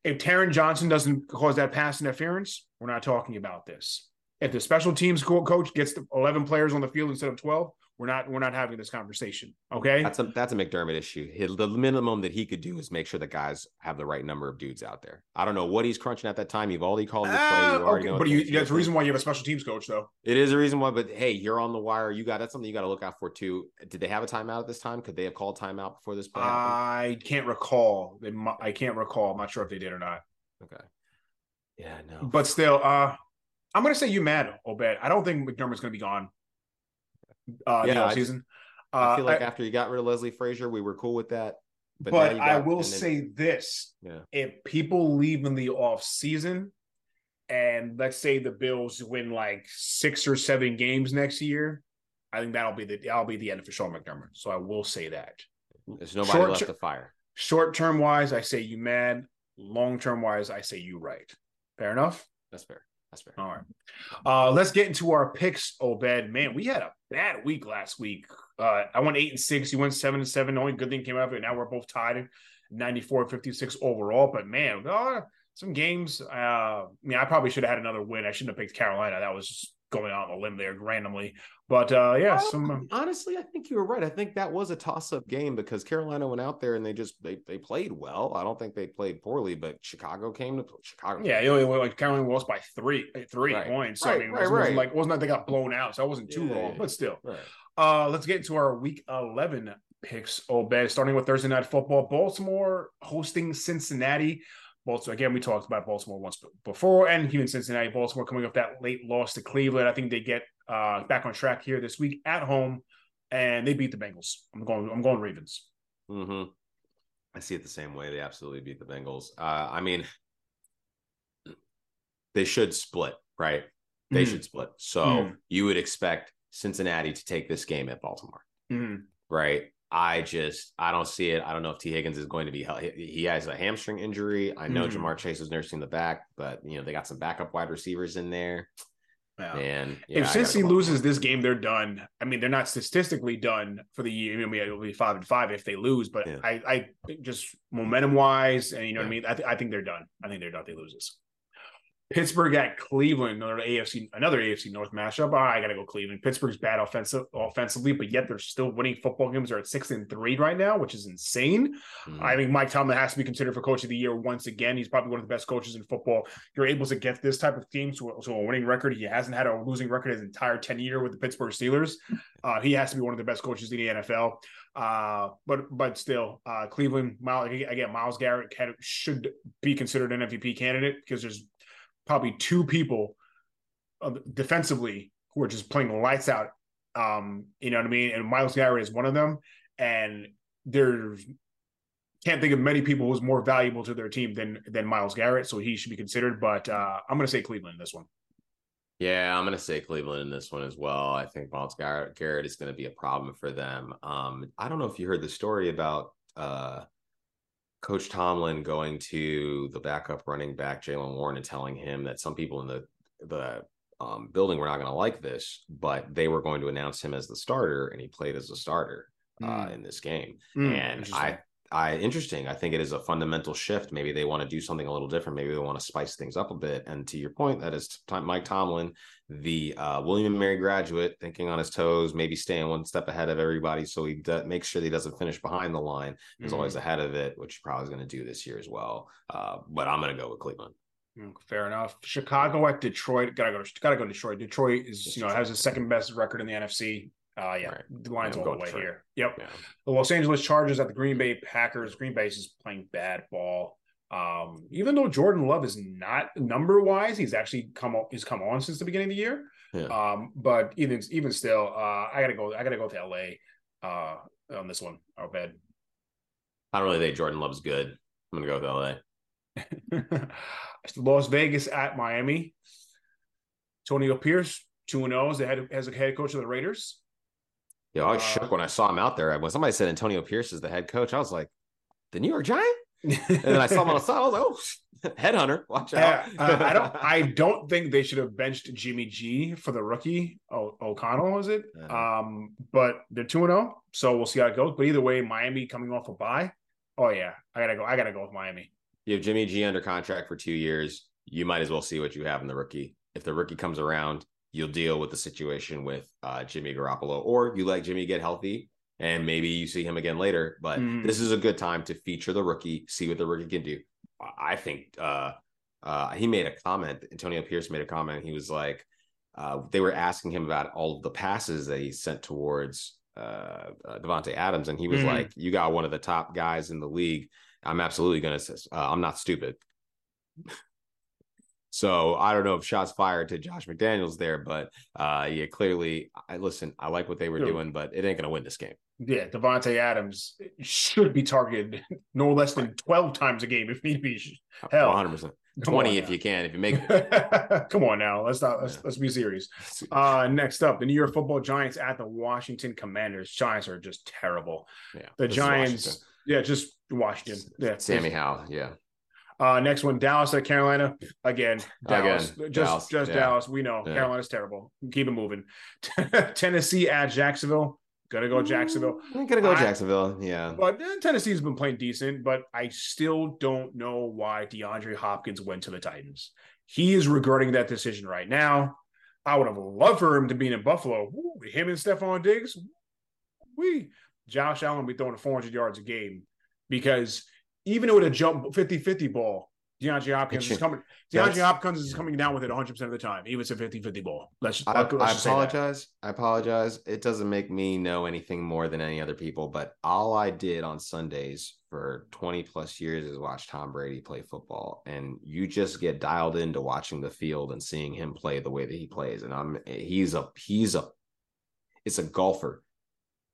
If Taron Johnson doesn't cause that pass interference, we're not talking about this. If the special teams coach gets the 11 players on the field instead of 12, we're not we're not having this conversation. Okay. That's a that's a McDermott issue. He, the minimum that he could do is make sure the guys have the right number of dudes out there. I don't know what he's crunching at that time. You've already called the play. Ah, You okay, but you, that's the reason why you have a special teams coach, though. It is a reason why, but hey, you're on the wire. You got that's something you got to look out for too. Did they have a timeout at this time? Could they have called timeout before this play happened? I can't recall. They, I can't recall. I'm not sure if they did or not. okay. Yeah, no. But still, uh, I'm going to say you mad, Obed. I don't think McDermott's going to be gone. Uh, Yeah, I- season. I Uh, feel like I- after you got rid of Leslie Frazier, we were cool with that. but you I will then- say this: yeah, if people leave in the off season, and let's say the Bills win like six or seven games next year, I think that'll be the that'll be the end for Sean McDermott. So I will say that. there's nobody Short left ter- to fire. Short term wise, I say you mad. Long term wise, I say you right. Fair enough. That's fair. That's fair. All right. Uh, let's get into our picks, Obed. Man, we had a bad week last week. Uh, I went eight and six. You went seven and seven. The only good thing came out of it. Now we're both tied in 94 56 overall. But man, uh, some games. Uh, I mean, I probably should have had another win. I shouldn't have picked Carolina. That was just going out on a limb there randomly. But uh, yeah, some. Um, honestly, I think you were right. I think that was a toss-up game because Carolina went out there and they just they they played well. I don't think they played poorly, but Chicago came to Chicago. Yeah, you know, like Carolina lost by three, three Right. points. So Right, I mean, it wasn't, wasn't like wasn't that they got blown out. So I wasn't too Yeah, wrong, but still. Right. Uh, let's get into our week 11 picks, Obed, starting with Thursday night football. Baltimore hosting Cincinnati. Baltimore, again, we talked about Baltimore once before, and even Cincinnati. Baltimore coming off that late loss to Cleveland. I think they get uh, back on track here this week at home, and they beat the Bengals. I'm going. I'm going Ravens. Mm-hmm. I see it the same way. They absolutely beat the Bengals. Uh, I mean, they should split, right? They Mhm. should split. So Mhm. you would expect Cincinnati to take this game at Baltimore, Mhm. right? I just I don't see it. I don't know if Tee Higgins is going to be. He he has a hamstring injury. I know Mhm. Ja'Marr Chase was nursing the back, but you know they got some backup wide receivers in there. Yeah. And yeah, if since go loses this game, they're done. I mean, they're not statistically done for the year. I mean, it'll be five and five if they lose, but Yeah. I, I just momentum wise, and you know what I mean. I, th- I think they're done. I think they're done. if They lose this. Pittsburgh at Cleveland, another AFC, another AFC North matchup. Ah, I gotta go Cleveland. Pittsburgh's bad offensive offensively, but yet they're still winning football games. They're at six and three right now, which is insane. Mhm. I think Mike Tomlin has to be considered for coach of the year once again. He's probably one of the best coaches in football. You're able to get this type of team to, a- to a winning record. He hasn't had a losing record his entire 10 year with the Pittsburgh Steelers. Uh, he has to be one of the best coaches in the NFL. Uh, but but still, uh, Cleveland, Myles, again, Myles Garrett can, should be considered an MVP candidate because there's probably two people uh, defensively who are just playing lights out. Um, you know what I mean? And Myles Garrett is one of them. And there's can't think of many people who's more valuable to their team than than Myles Garrett, so he should be considered. But uh, I'm going to say Cleveland in this one. Yeah, I'm going to say Cleveland in this one as well. I think Myles Garrett, Garrett is going to be a problem for them. Um, I don't know if you heard the story about uh, Coach Tomlin going to the backup running back Jaylen Warren and telling him that some people in the the um, building were not going to like this, but they were going to announce him as the starter, and he played as a starter uh, in this game. Mm, and. I, I interesting. I think it is a fundamental shift. Maybe they want to do something a little different. Maybe they want to spice things up a bit. And to your point, that is Mike Tomlin, the uh, William and Mary graduate, thinking on his toes, maybe staying one step ahead of everybody, so he d- makes sure that he doesn't finish behind the line. He's Mhm. always ahead of it, which he probably is going to do this year as well. Uh, but I'm going to go with Cleveland. Mm, Fair enough. Chicago at Detroit. Gotta go. Gotta go. Detroit. Detroit is you know has the second best record in the NFC. Uh, yeah, Right. the line's I'm all the way here. Yep. Yeah. The Los Angeles Chargers at the Green Bay Packers. Green Bay is playing bad ball. Um, even though Jordan Love is not number wise, he's actually come on, he's come on since the beginning of the year. Yeah. Um, but even even still, uh, I gotta go. I gotta go to LA uh, on this one. Obed. I don't really think Jordan Love's good. I'm to go with LA. Las Vegas at Miami. Antonio Pierce two and zero as the head as a head coach of the Raiders. Yeah, I was Uh, shook when I saw him out there. When somebody said Antonio Pierce is the head coach, I was like, the New York Giant. And then I saw him on the side. I was like, oh, headhunter, watch out. uh, I don't. I don't think they should have benched Jimmy G for the rookie. O- O'Connell is it? Yeah. Um, but they're two and zero, so we'll see how it goes. But either way, Miami coming off a bye. Oh yeah, I gotta go. I gotta go with Miami. you have Jimmy G under contract for two years. You might as well see what you have in the rookie. If the rookie comes around, you'll deal with the situation with uh, Jimmy Garoppolo, or you let Jimmy get healthy and maybe you see him again later. But Mhm. this is a good time to feature the rookie, see what the rookie can do. I think uh, uh, he made a comment. Antonio Pierce made a comment. He was like, uh, they were asking him about all of the passes that he sent towards uh, uh, Davante Adams, and he was Mhm. like, "You got one of the top guys in the league. I'm absolutely gonna. Uh, I'm not stupid." So I don't know if shots fired to Josh McDaniels there, but uh, yeah, clearly, I listen. I like what they were doing, but it ain't gonna win this game. Yeah, Davante Adams should be targeted no less than twelve times a game if need be. Hell, 100 percent, 20 if now. you can, if you make it. Come on now, let's not let's, Yeah. let's be serious. Uh, next up, the New York Football Giants at the Washington Commanders. Giants are just terrible. Yeah, The Giants, Washington. yeah, just Washington. Yeah, Sammy Howe, yeah, Uh, next one, Dallas at Carolina. Again, Dallas. Again, just Dallas, just yeah. Dallas. We know Yeah. Carolina's terrible. Keep it moving. Tennessee at Jacksonville. Gonna go Jacksonville. Mm, I'm gonna go I- Jacksonville. Yeah, But Tennessee's been playing decent, but I still don't know why DeAndre Hopkins went to the Titans. He is regretting that decision right now. I would have loved for him to be in Buffalo. Woo, him and Stefon Diggs. We Josh Allen be throwing 400 yards a game because even with a jump 50-50 ball, DeAndre Hopkins is coming. DeAndre Hopkins is coming down with it 100 percent of the time, even it's a 50-50 ball. Let's, I, let's I just apologize. I apologize. It doesn't make me know anything more than any other people, but all I did on Sundays for 20 plus years is watch Tom Brady play football. And you just get dialed into watching the field and seeing him play the way that he plays. And I'm he's a he's a it's a golfer.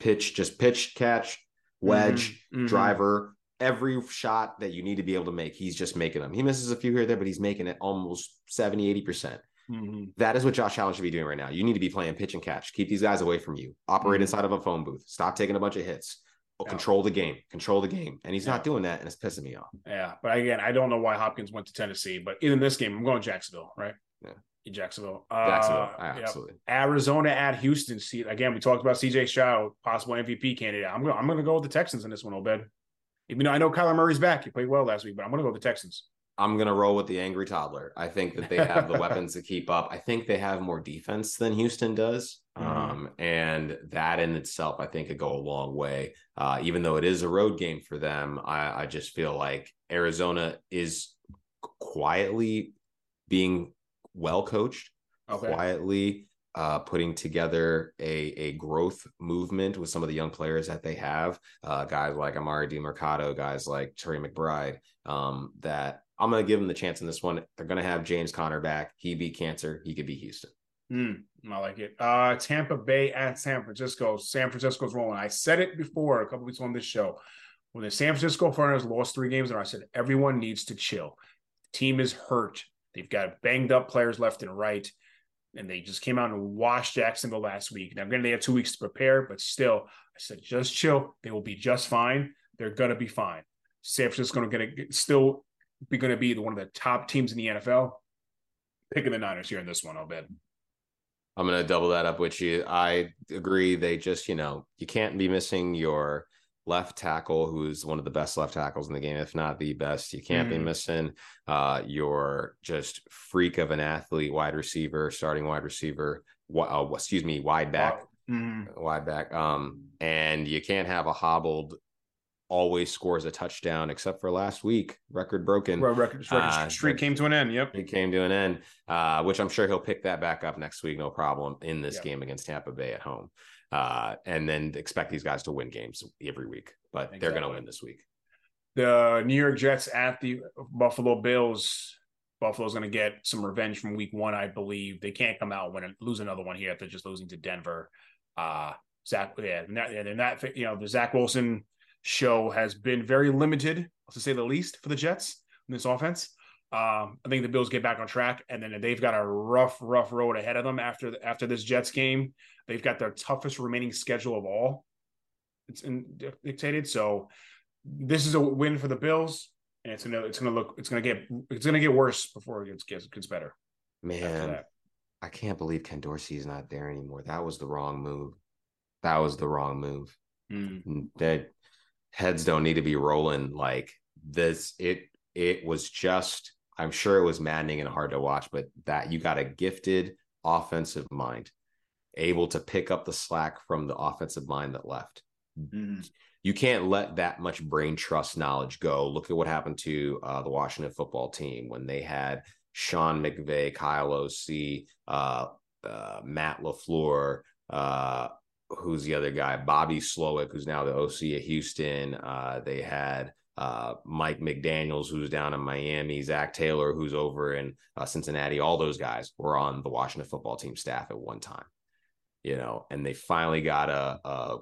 Pitch, just pitch, catch, wedge, Mhm, mhm. driver. Every shot that you need to be able to make, he's just making them. He misses a few here or there, but he's making it almost 70, 80%. Mhm. That is what Josh Allen should be doing right now. You need to be playing pitch and catch. Keep these guys away from you. Operate Mhm. inside of a phone booth. Stop taking a bunch of hits. Yeah. Control the game. Control the game. And he's Yeah. not doing that, and it's pissing me off. Yeah, but again, I don't know why Hopkins went to Tennessee, but in this game, I'm going Jacksonville, right? Yeah. Jacksonville. Jacksonville, Uh, yeah. absolutely. Arizona at Houston. See, again, we talked about CJ Stroud, possible MVP candidate. I'm going. I'm going to go with the Texans in this one, Obed. Even though I know Kyler Murray's back, he played well last week, but I'm going to go with the Texans. I'm gonna roll with the angry toddler. I think that they have the weapons to keep up. I think they have more defense than Houston does. Mhm. Um, and that in itself, I think could go a long way. Uh, even though it is a road game for them, I, I just feel like Arizona is quietly being well coached, Okay. quietly uh, putting together a, a growth movement with some of the young players that they have, uh, guys like Emari Demercado, guys like Trey McBride, um, that I'm going to give them the chance in this one. They're going to have James Conner back. He beat cancer. He could beat Houston. Mm, I like it. Uh, Tampa Bay at San Francisco. San Francisco's rolling. I said it before a couple weeks on this show. When the San Francisco 49ers lost three games, and I said everyone needs to chill. The team is hurt. They've got banged up players left and right, and they just came out and washed Jacksonville last week. Now, granted, they have two weeks to prepare, but still, I said just chill. They will be just fine. They're gonna be fine. San Francisco's gonna get still be to be one of the top teams in the NFL. Picking the Niners here in this one, Obed. I'm to double that up with you. I agree. They just, you know, you can't be missing your left tackle, who's one of the best left tackles in the game, if not the best. You can't be Mhm. missing uh, your just freak of an athlete, wide receiver, starting wide receiver, uh, excuse me, wide back, Mhm. wide back. Um, and you can't have a hobbled, always scores a touchdown, except for last week, record broken. Well, record, record Uh, streak came to an end. Yep. It came to an end, uh, which I'm sure he'll pick that back up next week, no problem, in this Yeah. game against Tampa Bay at home. Uh, and then expect these guys to win games every week, but they're going to win this week. The New York Jets at the Buffalo Bills. Buffalo's going to get some revenge from Week One, I believe. They can't come out and lose another one here after just losing to Denver. Uh, Zach, yeah, they're not. You know, the Zach Wilson show has been very limited, to say the least, for the Jets in this offense. Um, I think the Bills get back on track, and then they've got a rough, rough road ahead of them after after this Jets game. They've got their toughest remaining schedule of all. It's in, dictated, so this is a win for the Bills, and it's gonna it's gonna look it's gonna get it's gonna get worse before it gets gets, gets better. Man, I can't believe Ken Dorsey is not there anymore. That was the wrong move. That was the wrong move. Mm. That heads don't need to be rolling like this. It it was just I'm sure it was maddening and hard to watch, but that you got a gifted offensive mind, able to pick up the slack from the offensive mind that left. Mm. You can't let that much brain trust knowledge go. Look at what happened to uh, the Washington football team when they had Sean McVay, Kyle OC, uh, uh, Matt LaFleur, uh, who's the other guy? Bobby Slowik, who's now the OC at Houston. Uh, they had uh, Mike McDaniels, who's down in Miami, Zac Taylor, who's over in uh, Cincinnati. All those guys were on the Washington football team staff at one time, you know, and they finally got a, a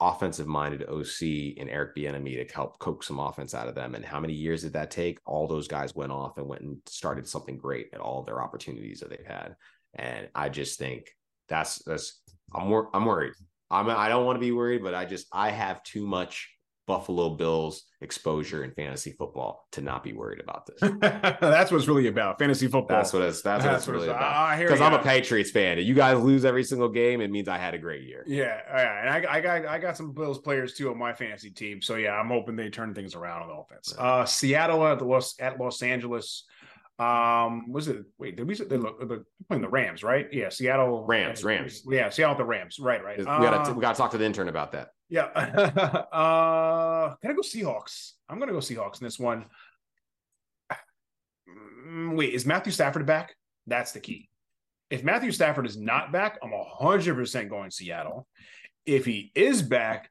offensive minded OC in Eric Bieniemy to help coax some offense out of them. And how many years did that take? All those guys went off and went and started something great at all their opportunities that they've had. And I just think that's that's I'm wor- I'm worried. I'm I don't want to be worried, but I just I have too much Buffalo Bills exposure in fantasy football to not be worried about this. that's what it's really about. Fantasy football. That's what it's that's, that's what it's really about. Because I'm a Patriots fan. If you guys lose every single game, it means I had a great year. Yeah, yeah. And I, I got I got some Bills players too on my fantasy team. So yeah, I'm hoping they turn things around on the offense. Uh, Seattle at the Los at Los Angeles. Um, was it? Wait, did we? They look they're playing the Rams, right? Yeah, Seattle Rams, Rams. Yeah, Seattle the Rams. Right, right. We got to we got to talk to the intern about that. Yeah. uh, can I go Seahawks? I'm gonna go Seahawks in this one. Mm, wait, is Matthew Stafford back? That's the key. If Matthew Stafford is not back, I'm hundred percent going Seattle. If he is back,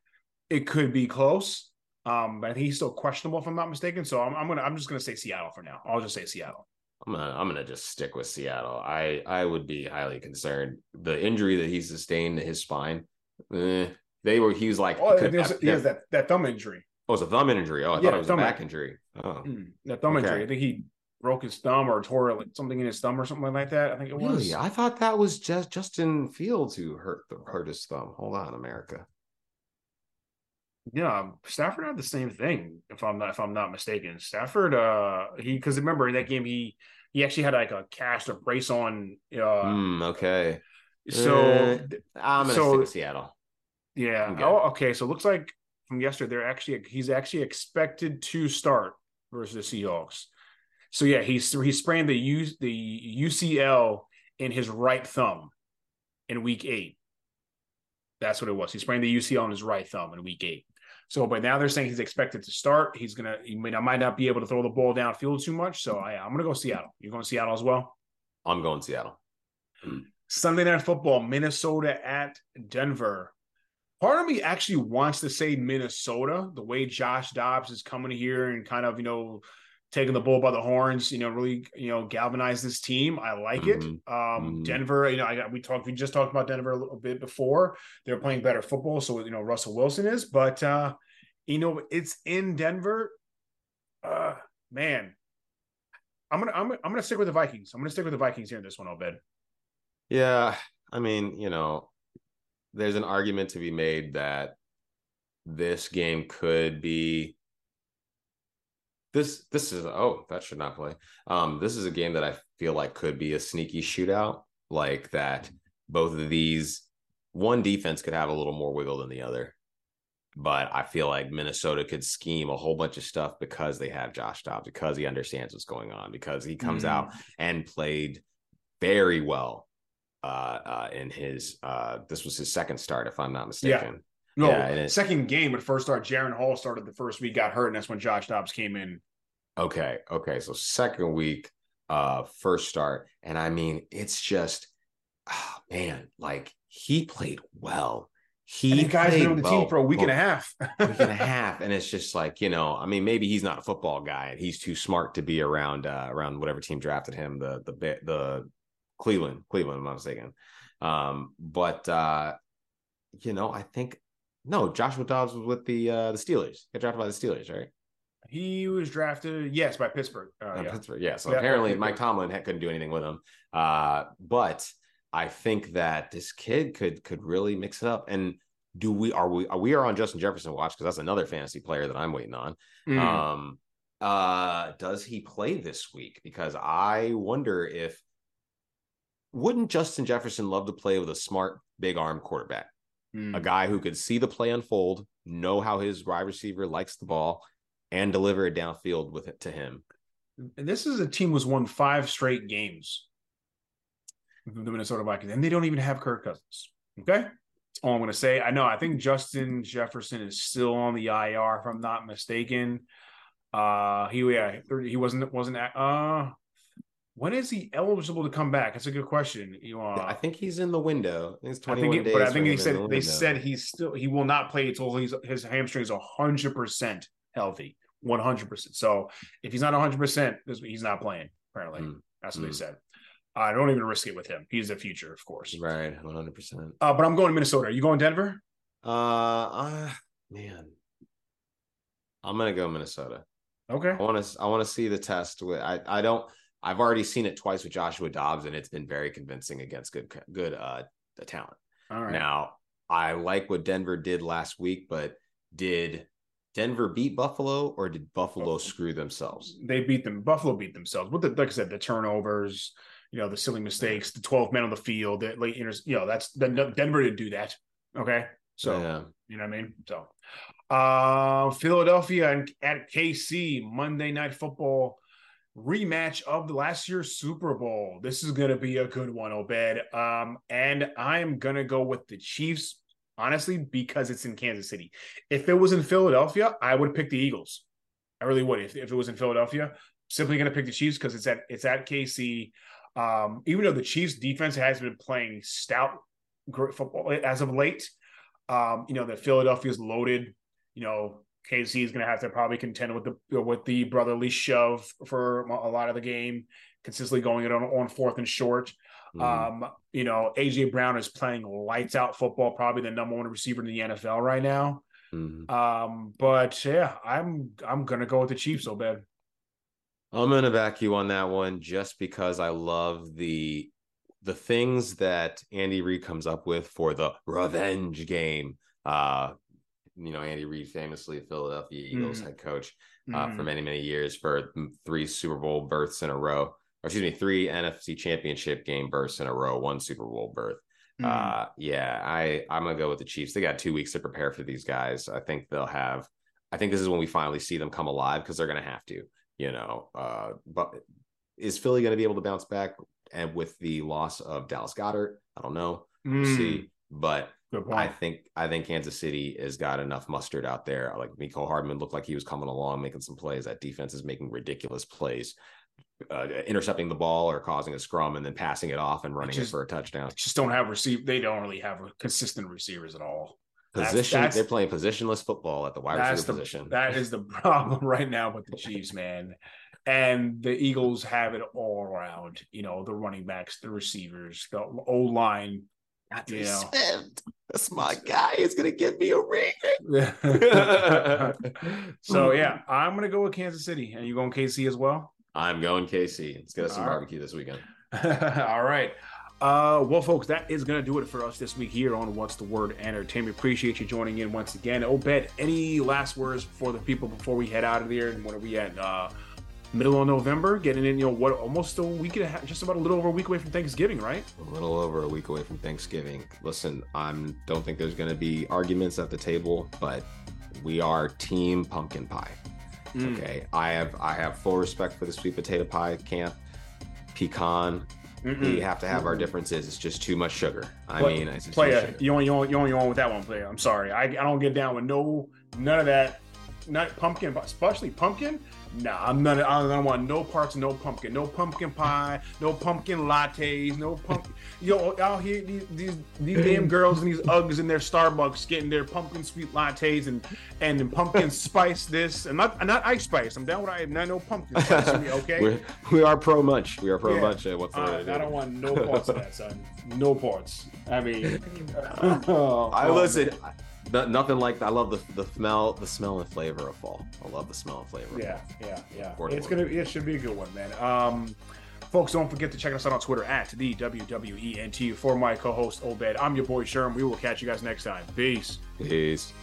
it could be close. Um, but he's still questionable if I'm not mistaken. So I'm, I'm gonna I'm just gonna say Seattle for now. I'll just say Seattle. I'm gonna I'm gonna just stick with Seattle. I I would be highly concerned. The injury that he sustained to his spine, eh, they were he was like oh, could, there's, yeah, that that thumb injury. Oh, it's a thumb injury. Oh, I yeah, thought it was a back injury. Oh, mm, that thumb okay. injury. I think he broke his thumb or tore like something in his thumb or something like that. I think it really? was. I thought that was just Justin Fields who hurt the, hurt his thumb. Hold on, America. Yeah, Stafford had the same thing. If I'm not if I'm not mistaken, Stafford. Uh, he because remember in that game he he actually had like a cast or brace on. Uh, mm, okay. So uh, I'm gonna so, Seattle. Yeah. Oh, okay. So it looks like from yesterday, they're actually he's actually expected to start versus the Seahawks. So yeah, he's he sprained the U, the UCL in his right thumb in week eight. That's what it was. He sprained the UCL in his right thumb in week eight. So, but now they're saying he's expected to start. He's gonna, he may, might not be able to throw the ball downfield too much. So, I, I'm gonna go Seattle. You're going to Seattle as well. I'm going Seattle. Sunday night football, Minnesota at Denver. Part of me actually wants to say Minnesota, the way Josh Dobbs is coming here and kind of, you know, taking the bull by the horns, you know, really, you know, galvanize this team. I like mm-hmm. it. Um, mm-hmm. Denver, you know, I got, we talked, we just talked about Denver a little bit before. They're playing better football. So, you know, Russell Wilson is, but, uh, you know, it's in Denver. Uh, man, I'm going to, I'm, I'm going to stick with the Vikings. I'm going to stick with the Vikings here in this one, Obed. Yeah. I mean, you know, there's an argument to be made that this game could be this this is oh that should not play um this is a game that i feel like could be a sneaky shootout like that both of these one defense could have a little more wiggle than the other but i feel like minnesota could scheme a whole bunch of stuff because they have josh dobbs because he understands what's going on because he comes mm. out and played very well uh, uh, in his uh, this was his second start, if I'm not mistaken. Yeah. No, yeah, second game, but first start, Jaren Hall started the first week, got hurt, and that's when Josh Dobbs came in. Okay, okay, so second week, uh, first start, and I mean, it's just, oh, man, like he played well. He guys been on the well, team for a week and a half, week and a half, and it's just like you know, I mean, maybe he's not a football guy, and he's too smart to be around uh, around whatever team drafted him, the the the Cleveland, Cleveland, I'm not mistaken. Um, but uh, you know, I think no, Joshua Dobbs was with the uh the Steelers. Got drafted by the Steelers, right? He was drafted, yes, by Pittsburgh. Uh, yeah. Pittsburgh, yeah. So Yeah, apparently Mike Tomlin couldn't do anything with him. Uh, but I think that this kid could could really mix it up. And do we are we are we are on Justin Jefferson watch because that's another fantasy player that I'm waiting on. Mm. Um, uh, does he play this week? Because I wonder if wouldn't Justin Jefferson love to play with a smart, big arm quarterback, Mm. a guy who could see the play unfold, know how his wide receiver likes the ball, and deliver it downfield with it to him. And this is a team who's won five straight games. The Minnesota Vikings, and they don't even have Kirk Cousins. Okay, that's all I'm going to say. I know. I think Justin Jefferson is still on the IR, if I'm not mistaken. Uh, he yeah, he wasn't wasn't at- uh. When is he eligible to come back? That's a good question. You uh, I think he's in the window. I think it's I 21 think, it, days. but I think he said the they window. said he's still he will not play until he's his hamstrings are hundred percent healthy, one hundred percent. So if he's not hundred percent, he's not playing. Apparently, Mm. that's what they Mm. said. I don't even risk it with him. He's the future, of course. right, 100. percent Uh, but I'm going to Minnesota. Are you going Denver? Uh, uh, man, I'm gonna go Minnesota. Okay. I want to. I want to see the test. With I. I don't. I've already seen it twice with Joshua Dobbs, and it's been very convincing against good. Good. Uh, talent. All right. Now, I like what Denver did last week, but did Denver beat Buffalo or did Buffalo screw themselves? they beat them. Buffalo beat themselves. But the, like I said, the turnovers, you know, the silly mistakes, the 12 men on the field, the late inter- you know, that's the Denver didn't do that. Okay. So yeah. You know what I mean? So, uh, Philadelphia and at KC Monday Night Football rematch of the last year's Super Bowl. This is going to be a good one, Obed. Um, and I am going to go with the Chiefs, honestly, because it's in Kansas City. If it was in Philadelphia, I would pick the Eagles. I really would. If, if it was in Philadelphia, simply going to pick the Chiefs because it's at it's at KC. Um, even though the Chiefs defense has been playing stout football as of late, um, you know, that Philadelphia's loaded. You know, KC is going to have to probably contend with the with the brotherly shove for a lot of the game, consistently going it on, on fourth and short. Mhm. Um, you know, AJ Brown is playing lights out football, probably the number one receiver in the NFL right now. Mhm. Um, but yeah, I'm I'm gonna go with the Chiefs, Obed. I'm gonna back you on that one just because I love the the things that Andy Reid comes up with for the revenge game. Uh, you know, Andy Reid famously a Philadelphia Eagles Mhm. head coach uh, Mhm. for many many years for three Super Bowl berths in a row. Or excuse me, three NFC Championship game berths in a row, one Super Bowl berth. Mhm. Uh, yeah, I I'm gonna go with the Chiefs. They got two weeks to prepare for these guys. I think they'll have. I think this is when we finally see them come alive because they're gonna have to. You know, uh, but is Philly gonna be able to bounce back? And with the loss of Dallas Goedert, I don't know. We'll Mm, see, but Good point. I think I think Kansas City has got enough mustard out there. Like Mecole Hardman looked like he was coming along, making some plays. That defense is making ridiculous plays, uh, intercepting the ball or causing a scrum and then passing it off and running just- it for a touchdown. just don't have receive. They don't really have consistent receivers at all. Position. that's- they're playing positionless football at the wide receiver the position. that is the problem right now with the Chiefs, man. And the Eagles have it all around. You know, the running backs, the receivers, the O line. Not you know. Swift. That's my guy. He's gonna give me a ring. so yeah, I'm gonna go with Kansas City. And you going KC as well? I'm going KC. Let's get us some All right. barbecue this weekend. All right. Uh, well, folks, that is going to do it for us this week here on What's the Word Entertainment. Appreciate you joining in once again. Obed, any last words for the people before we head out of here? And what are we at? Uh, middle of November, getting in, you know, what almost a week and a half, just about a little over a week away from Thanksgiving, right? A little over a week away from Thanksgiving. Listen, I'm don't think there's going to be arguments at the table, but we are team pumpkin pie. Mm. Okay, I have I have full respect for the sweet potato pie camp. Pecan, Mm-mm. we have to have our differences. It's just too much sugar. I Play- mean, it's just too player, you on you on you on you on with that one, player. I'm sorry, I, I don't get down with no none of that. Not pumpkin, especially pumpkin. Nah, I'm not. I don't want no parts no pumpkin, no pumpkin pie, no pumpkin lattes, no pumpkin. Yo, out here these these, these damn girls and these Uggs in their Starbucks getting their pumpkin sweet lattes and and pumpkin spice this and not not ice spice. I'm down with I not no pumpkin spice. okay. We're, we are pro much. We are pro Yeah. much. Uh, what's the Uh. I don't want no parts of that, son. No parts. I mean, I listen. Nothing like I love the the smell, the smell and flavor of fall. I love the smell and flavor. Yeah, yeah, yeah. It's gonna it should be a good one, man. Um, folks, don't forget to check us out on Twitter at the WWENT. For my co-host Obed, I'm your boy Sherm. We will catch you guys next time. Peace. Peace.